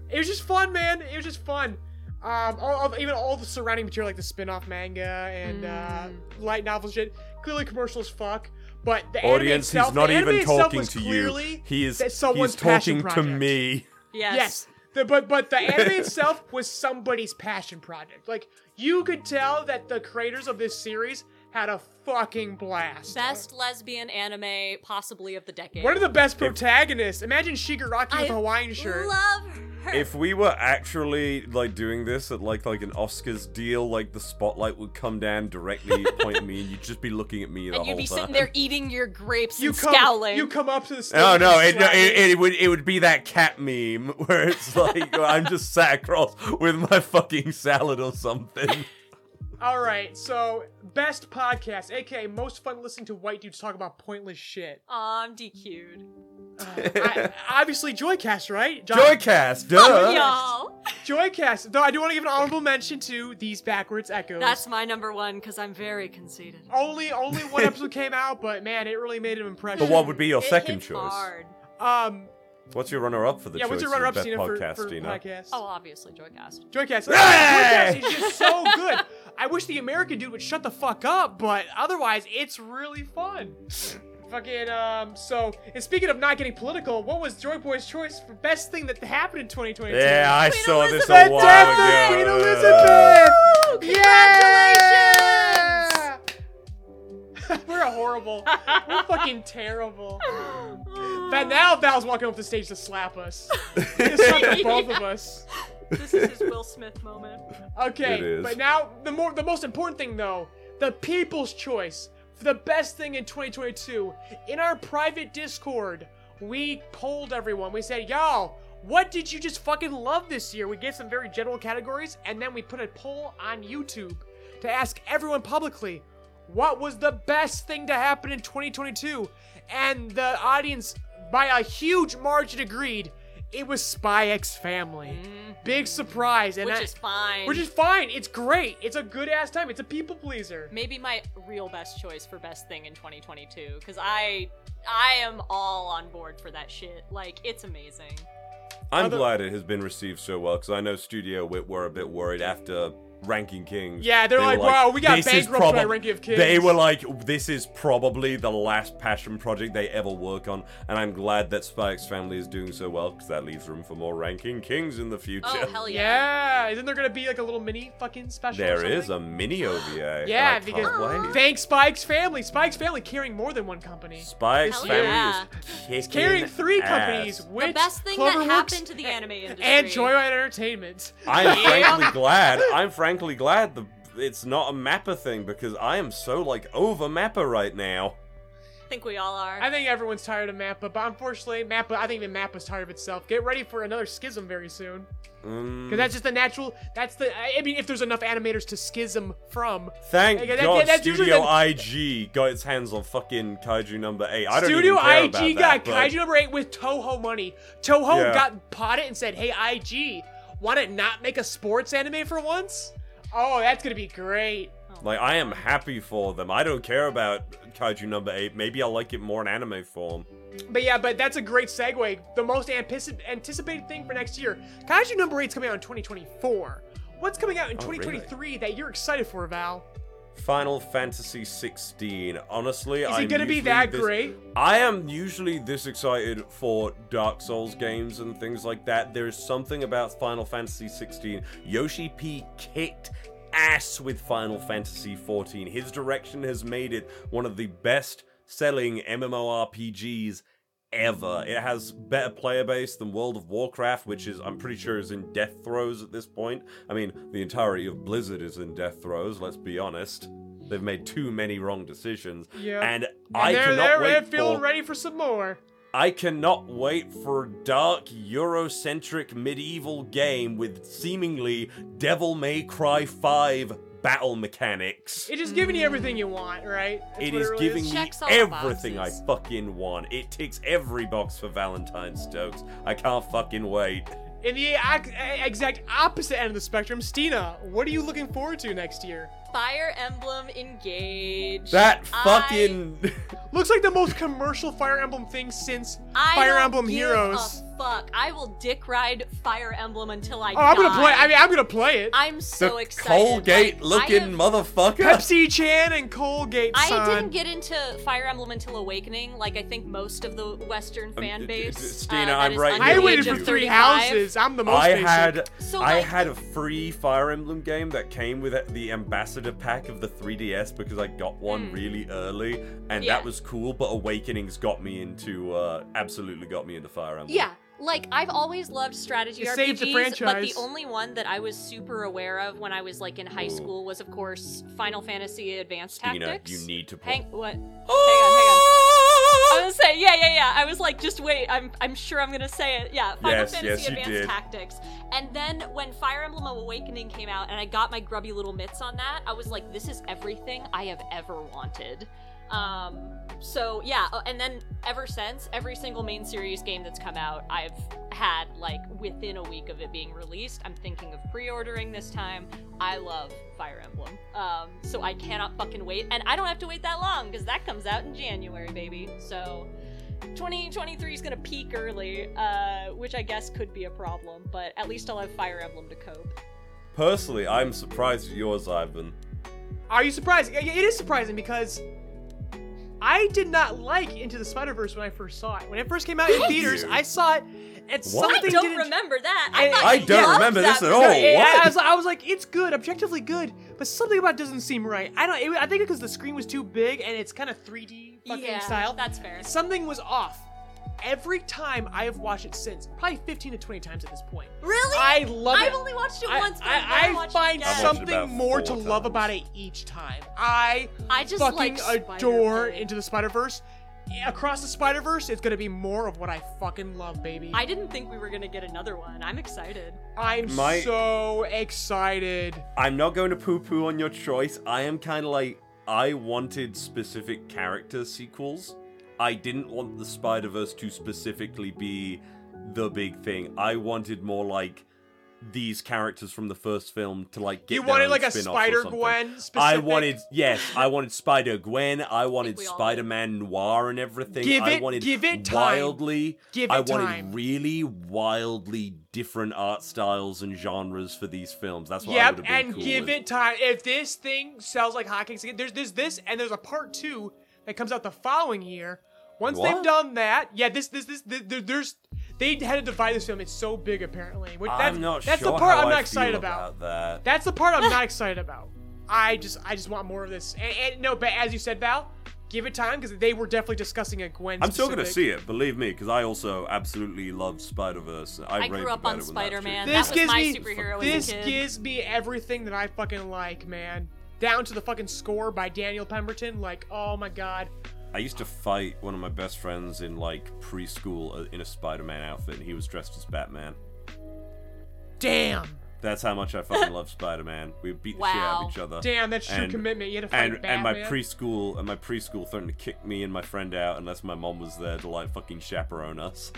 It was just fun, man. It was just fun. Um, all, all- even all the surrounding material, like the spin-off manga and uh, Mm. light novel shit, clearly commercial as fuck. But the anime Audience, itself, he's not the anime even talking to you. He is someone's he's passion talking to project. me. yes, Yes. The, but but the anime itself was somebody's passion project. Like you could tell that the creators of this series had a fucking blast. best lesbian anime possibly of the decade One of the best protagonists. Imagine Shigaraki with a Hawaiian shirt. love her If we were actually like doing this at like like an Oscars deal, like the spotlight would come down directly, point at me, and you'd just be looking at me the and you'd be time. sitting there eating your grapes you and come, scowling you come up to the stage. Oh no! It, no it, it would it would be that cat meme where it's like I'm just sat across with my fucking salad or something. All right, so best podcast, aka most fun listening to white dudes talk about pointless shit. Aw, I'm DQ'd. I, obviously, Joycast, right? John- Joycast, duh. Oh, y'all. Joycast. Though I do want to give an honorable mention to these backwards echoes. That's my number one because I'm very conceited. only only one episode came out, but man, it really made an impression. But what would be your It second hits choice? Hard. Um, What's your runner-up for the yeah, choice what's your runner-up, best Cena, for, podcast, for Tina? podcast? Oh, obviously, Joycast. Joycast. Hey! Joycast is just so good. I wish the American dude would shut the fuck up, but otherwise, it's really fun. Fucking um. So, and speaking of not getting political, what was Joy Boy's choice for best thing that happened in 2022? Yeah, I Queen saw this The a while ago. Queen Elizabeth. Congratulations! Yeah! We're horrible. We're fucking terrible. But now Val's walking up the stage to slap us. He's slapping both of us. This is his Will Smith moment. Okay, It is. but now the more the most important thing though, the people's choice for the best thing in 2022. In our private Discord, we polled everyone. We said, "Y'all, what did you just fucking love this year?" We gave some very general categories, and then we put a poll on YouTube to ask everyone publicly, "What was the best thing to happen in 2022?" And the audience, by a huge margin, agreed. It was Spy X Family. Mm-hmm. Big surprise, and Which I- is fine. which is fine. It's great. It's a good ass time. It's a people pleaser. maybe my real best choice for best thing in 2022 because I I am all on board for that shit. Like it's amazing. I'm Other- glad it has been received so well because I know Studio Wit were a bit worried after Ranking Kings. Yeah, they're They were like, "Wow, we got "This is bankrupted by Ranking of Kings." They were like, this is probably the last passion project they ever work on, and I'm glad that Spy x Family is doing so well because that leaves room for more Ranking Kings in the oh, future. Oh hell yeah! Yeah, isn't there gonna be like a little mini fucking special? or There is a mini OVA. Yeah, because can't wait. thanks Spy x Family. Spike's family carrying more than one company. Spike's Hell family yeah. is kicking Carrying three ass. companies. Which the best thing that happened to the anime industry. and Joyride Entertainment. I'm frankly glad. I'm frankly glad the it's not a Mappa thing because I am so like over Mappa right now. I think we all are. I think everyone's tired of Mappa, but unfortunately, Mappa. I think even Mappa's tired of itself. Get ready for another schism very soon, Mm, because that's just the natural. That's the. I mean, if there's enough animators to schism from, Thank Like, that- God that's Studio the- IG got its hands on fucking Kaiju number eight. I don't know. Studio even care IG about got that, but- Kaiju number eight with Toho money. Toho Yeah. got bought it and said, "Hey IG, want to not make a sports anime for once?" Oh, that's gonna be great. Oh. Like I am happy for them. I don't care about Kaiju number eight. Maybe I'll like it more in anime form. But yeah, but that's a great segue. The most antici- anticipated thing for next year, Kaiju number eight's coming out in 2024. What's coming out in Oh, really? 2023 that you're excited for, Val? Final Fantasy 16. Honestly, Is it gonna be that this- great? I am usually this excited for Dark Souls games and things like that. There is something about Final Fantasy 16. Yoshi P kicked ass with Final Fantasy 14. His direction has made it one of the best selling MMORPGs ever. It has better player base than World of Warcraft, which is I'm pretty sure is in death throes at this point. I mean, the entirety of Blizzard is in death throes, let's be honest. They've made too many wrong decisions. Yeah. And, And I they're, cannot they're, wait they're feeling for ready for some more. I cannot wait for a dark Eurocentric medieval game with seemingly Devil May Cry 5 battle mechanics. It's just giving you everything you want, right? That's It what is really giving me Checks all everything I fucking want. It ticks every box for Valentine Stokes. I can't fucking wait. In the exact opposite end of the spectrum, Steena, what are you looking forward to next year? Fire Emblem Engage. That I- fucking Looks like the most commercial Fire Emblem thing since I Fire don't Emblem give Heroes. A fuck. I will dick ride Fire Emblem until I Oh, I'm gonna die. play. I mean, I'm gonna play it. I'm so the excited. Colgate Like, looking have- motherfucker. Pepsi Chan and Colgate I didn't get into Fire Emblem until Awakening, like I think most of the Western fan d- d- base. Steena, uh, I'm right under I waited for three houses. I'm the most I basic. had So, I had a free Fire Emblem game that came with the ambassador pack of the 3DS because I got one Mm. really early and Yeah. that was cool but Awakenings got me into uh absolutely got me into Fire Emblem. Yeah, like I've always loved strategy It RPGs, saved the but the only one that I was super aware of when I was like in high Ooh. school was, of course, Final Fantasy Advanced Steena, Tactics. you need to play. Hang what? Hang on, hang on. I was gonna say, yeah, yeah, yeah. I was like, just wait. I'm, I'm sure I'm gonna say it. Yeah, Final Yes, Fantasy yes, Advanced. Tactics. And then when Fire Emblem Awakening came out, and I got my grubby little mitts on that, I was like, this is everything I have ever wanted. Um, so yeah, uh, and then ever since, every single main series game that's come out, I've had like within a week of it being released. I'm thinking of pre-ordering this time. I love Fire Emblem, um, so I cannot fucking wait, and I don't have to wait that long because that comes out in January, baby. So. 2023 is gonna peak early, uh, which I guess could be a problem, but at least I'll have Fire Emblem to cope. Personally, I'm surprised at yours, Ivan. Are you surprised? Yeah, It is surprising because I did not like Into the Spider Verse when I first saw it. When it first came out in theaters. I saw it, and What? something I don't didn't. remember that. I, I- thought I don't loved remember this that at all. movie. what? I, was, I was like, it's good, objectively good, but something about it doesn't seem right. I don't. It, I think because the screen was too big and it's kind of 3D fucking Yeah, style. that's fair. Something was off. Every time I have watched it since, probably 15 to 20 times at this point. Really? I love it. I've only watched it I, once, but I- I've I find it again. I've watched it something about more to four love about it each time. I, I just fucking like adore Into the Spider Verse. Across the Spider Verse, it's gonna be more of what I fucking love, baby. I didn't think we were gonna get another one. I'm excited. I'm My- so excited. I'm not going to poo poo on your choice. I am kind of like, I wanted specific character sequels. I didn't want the Spider Verse to specifically be the big thing. I wanted more like these characters from the first film to like get You wanted like a spin-offs or Spider something. Gwen specific. I wanted yes, I wanted Spider Gwen. I wanted Spider Man Noir and everything. Give it, I it- wanted give it time. wildly. Give I it wanted time. really wildly different art styles and genres for these films. That's what I Yep, would have been and cool give with. it time. If this thing sells like hotcakes again, there's there's this and there's a part two that comes out the following year. Once they've done that, yeah, this this this, th there- there's they had to divide this film. It's so big apparently. Which, that's, I'm not that's sure the part how I'm not feel excited about. about that. That's the part I'm not excited about. I just I just want more of this. And, and no, but as you said, Val, give it time because they were definitely discussing a Gwen. I'm still gonna see it, believe me, because I also absolutely love Spider Verse. I, I raved grew up about on it when that Spider-Man. shit That This was gives my me superhero as a this kid. gives me everything that I fucking like, man. Down to the fucking score by Daniel Pemberton. Like, oh my god. I used to fight one of my best friends in like preschool uh, in a Spider-Man outfit, and he was dressed as Batman. Damn. That's how much I fucking love Spider-Man. We beat the shit out of each other. Damn, that's true And- commitment. You had to fight and and my preschool and my preschool threatened to kick me and my friend out unless my mom was there to like fucking chaperone us.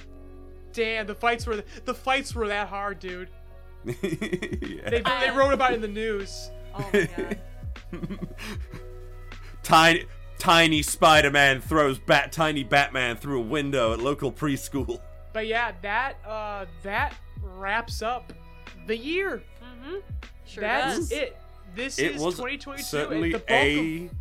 Damn, the fights were the fights were that hard, dude. yeah. They, they wrote about it in the news. Oh my god. tiny tiny Spider-Man throws bat tiny Batman through a window at local preschool. But yeah, that uh that wraps up the year. mm-hmm. Sure That's does. it. This It is was 2022. certainly the bulk a of,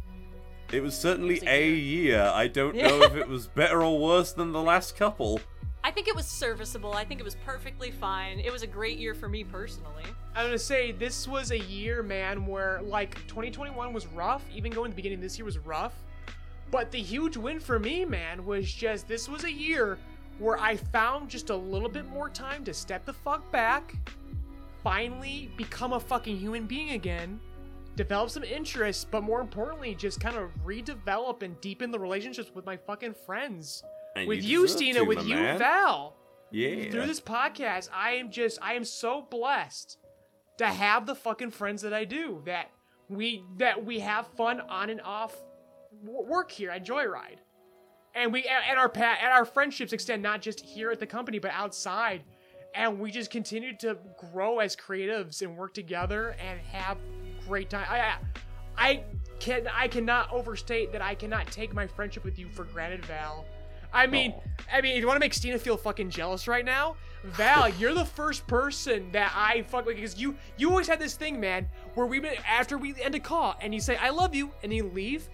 it was certainly It was a a year. I don't Yeah. know if it was better or worse than the last couple. I think it was serviceable. I think it was perfectly fine. It was a great year for me personally. I'm gonna say this was a year, man, where like 2021 was rough. Even going to the beginning of this year was rough. But the huge win for me, man, was just this was a year where I found just a little bit more time to step the fuck back, finally become a fucking human being again, develop some interests, but more importantly, just kind of redevelop and deepen the relationships with my fucking friends. And with you you, Steena, to, with you, man. Val Yeah. through this podcast, I am just I am so blessed to have the fucking friends that I do. That we that we have fun on and off work here at Joyride, and we and our pa- and our friendships extend not just here at the company but outside, and we just continue to grow as creatives and work together and have great time. I, I can I cannot overstate that I cannot take my friendship with you for granted, Val. I mean. I mean, if you want to make Steena feel fucking jealous right now, Val, you're the first person that I fuck with because you you always had this thing, man, where we been after we end a call and you say I love you and you leave.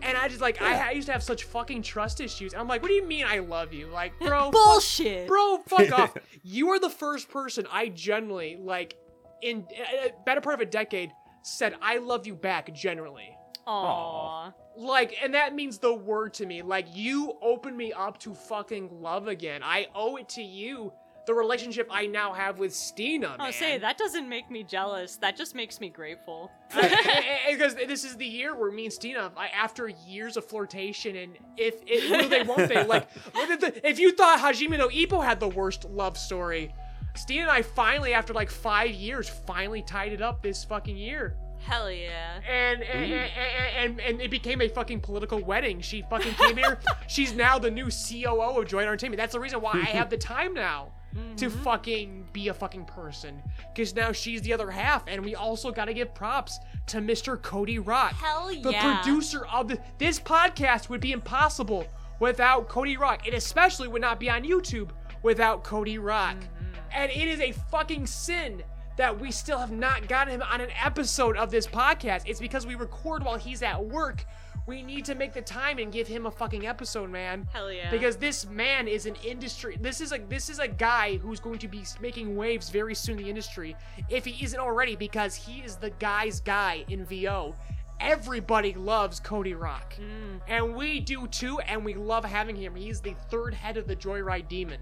And I just like I, I used to have such fucking trust issues. And I'm like, what do you mean I love you? Like, bro, fuck- Bullshit. bro, fuck off. You are the first person I generally like in a better part of a decade said I love you back generally. Aww. Like, and that means the word to me. Like, you opened me up to fucking love again. I owe it to you, the relationship I now have with Steena. Oh, say that doesn't make me jealous. That just makes me grateful. because this is the year where me and Steena, I, after years of flirtation, and if it will they, won't they? Like, what if the- if you thought Hajime no Ippo had the worst love story, Stina and I finally, after like five years, finally tied it up this fucking year. Hell yeah. and and, and and and it became a fucking political wedding. She fucking came here. She's now the new COO of Joy Entertainment. That's the reason why I have the time now to mm-hmm. fucking be a fucking person. Because now she's the other half, and we also got to give props to Mr. Cody Rock. Hell The yeah. The producer of the, this podcast would be impossible without Cody Rock. It especially would not be on YouTube without Cody Rock. Mm-hmm. And it is a fucking sin that we still have not gotten him on an episode of this podcast. It's because we record while he's at work. We need to make the time and give him a fucking episode, man. Hell yeah. Because this man is an industry. This is a this is a guy who's going to be making waves very soon in the industry, if he isn't already, because he is the guy's guy in VO. Everybody loves Cody Rock, mm. and we do too, and we love having him. He's the third head of the Joyride Demon,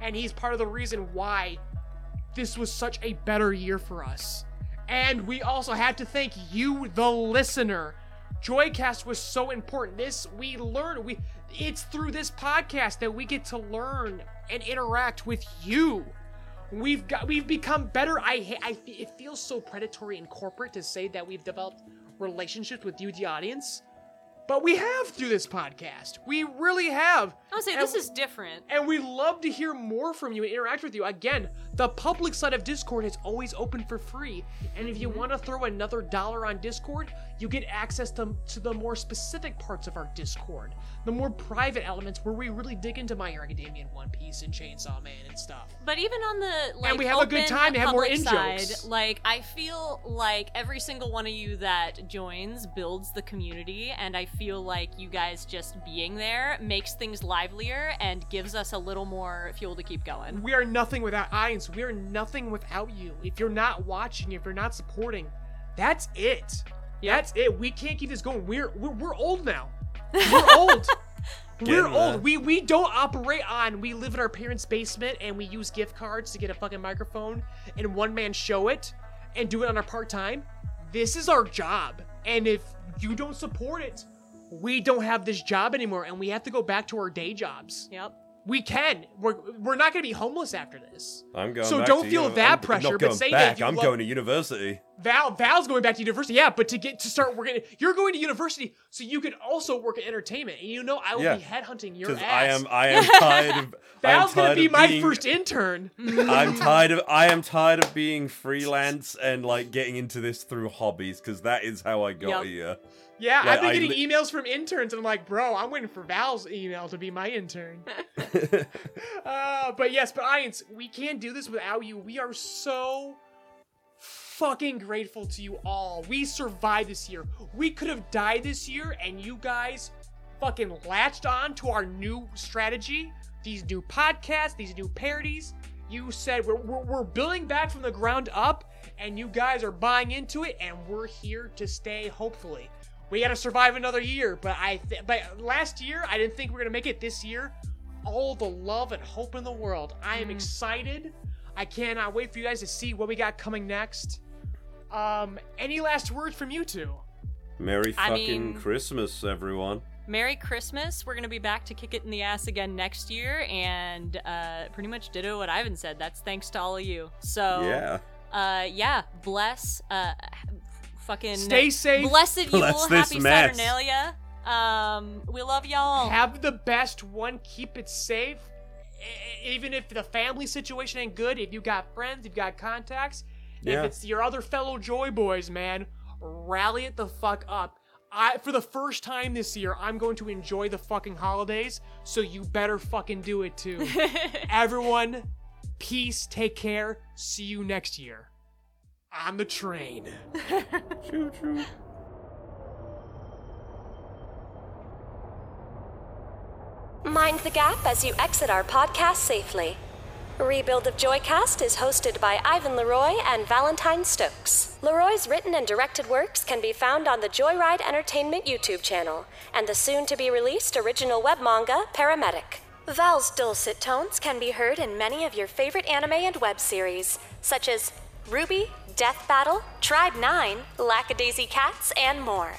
and he's part of the reason why this was such a better year for us. And we also had to thank you, the listener. Joycast was so important. This we learn we it's through this podcast that we get to learn and interact with you. We've got we've become better. I I it feels so predatory and corporate to say that we've developed relationships with you, the audience, but we have through this podcast. We really have. I would say And this is different. and we love to hear more from you and interact with you. Again, the public side of Discord is always open for free. And if you mm-hmm. want to throw another dollar on Discord, you get access to, to the more specific parts of our Discord, the more private elements where we really dig into My Hero Academia and One Piece and Chainsaw Man and stuff. But even on the like and we have a good time to have more public in-jokes. like I feel like every single one of you that joins builds the community, and I feel like you guys just being there makes things livelier and gives us a little more fuel to keep going. We are nothing without Ions. We are nothing without you. If you're not watching, if you're not supporting, that's it. That's it. We can't keep this going. We're we're, we're old now. We're old. we're Getting there. old. We we don't operate on. We live in our parents' basement and we use gift cards to get a fucking microphone and one man show it and do it on our part time. This is our job. And if you don't support it, we don't have this job anymore and we have to go back to our day jobs. Yep. We can. We're we're not gonna be homeless after this. I'm going. So back don't to feel uni- that I'm pressure, Not but going say that back. you I'm love- going to university. Val Val's going back to university. Yeah, but to get to start working, you're going to university, so you can also work in entertainment. And you know, I will Yeah. be headhunting your ass. I am. I am tired of. Val's gonna be my being- first intern. I'm tired of. I am tired of being freelance and like getting into this through hobbies because that is how I got Yep. here. Yeah, Yeah, I've been getting li- emails from interns, and I'm like, bro, I'm waiting for Val's email to be my intern. uh, but yes, but Ians, we can't do this without you. We are so fucking grateful to you all. We survived this year. We could have died this year, and you guys fucking latched on to our new strategy, these new podcasts, these new parodies. You said we're, we're, we're building back from the ground up, and you guys are buying into it, and we're here to stay, hopefully. We got to survive another year, but I th- but last year I didn't think we are gonna make it. This year, all the love and hope in the world. I am mm. excited. I cannot wait for you guys to see what we got coming next. Um, any last words from you two? Merry I fucking mean- Christmas, everyone. Merry Christmas. We're going to be back to kick it in the ass again next year. And uh, pretty much ditto what Ivan said. That's thanks to all of you. So, Yeah. uh, yeah, bless. Uh, fucking. Stay safe. Blessed Yule. Bless this Happy mess. Saturnalia. Um, we love y'all. Have the best one. Keep it safe. E- Even if the family situation ain't good, if you got friends, you've got contacts, Yeah. if it's your other fellow Joy Boys, man, rally it the fuck up. I, for the first time this year, I'm going to enjoy the fucking holidays, so you better fucking do it too. Everyone, peace, take care, see you next year. On the train. Choo choo. Mind the gap as you exit our podcast safely. Rebuild of JoyCast is hosted by Ivan LeRoy and Valentine Stokes. LeRoy's written and directed works can be found on the Joyride Entertainment YouTube channel and the soon to be released original web manga, Paramedic. Val's dulcet tones can be heard in many of your favorite anime and web series, such as RWBY, Death Battle, Tribe 9, Lackadaisy Cats, and more.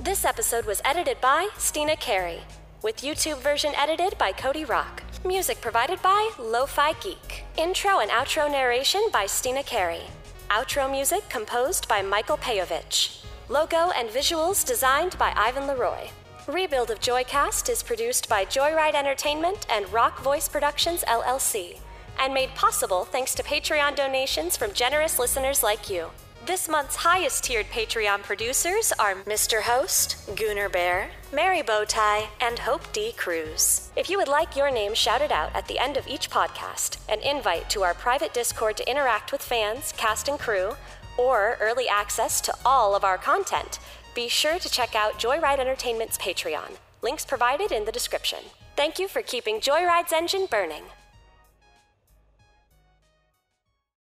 This episode was edited by Steena Carey, with YouTube version edited by Cody Rock. Music provided by Lofi Geek. Intro and outro narration by Steena Carey. Outro music composed by Michael Peyovich. Logo and visuals designed by Ivan LeRoy. Rebuild of JoyCast is produced by Joyride Entertainment and Rock Voice Productions LLC, and made possible thanks to Patreon donations from generous listeners like you. This month's highest tiered Patreon producers are Mr. Host, Gooner Bear, Mary Bowtie, and Hope D. Cruz. If you would like your name shouted out at the end of each podcast, an invite to our private Discord to interact with fans, cast, and crew, or early access to all of our content, be sure to check out Joyride Entertainment's Patreon. Links provided in the description. Thank you for keeping Joyride's engine burning.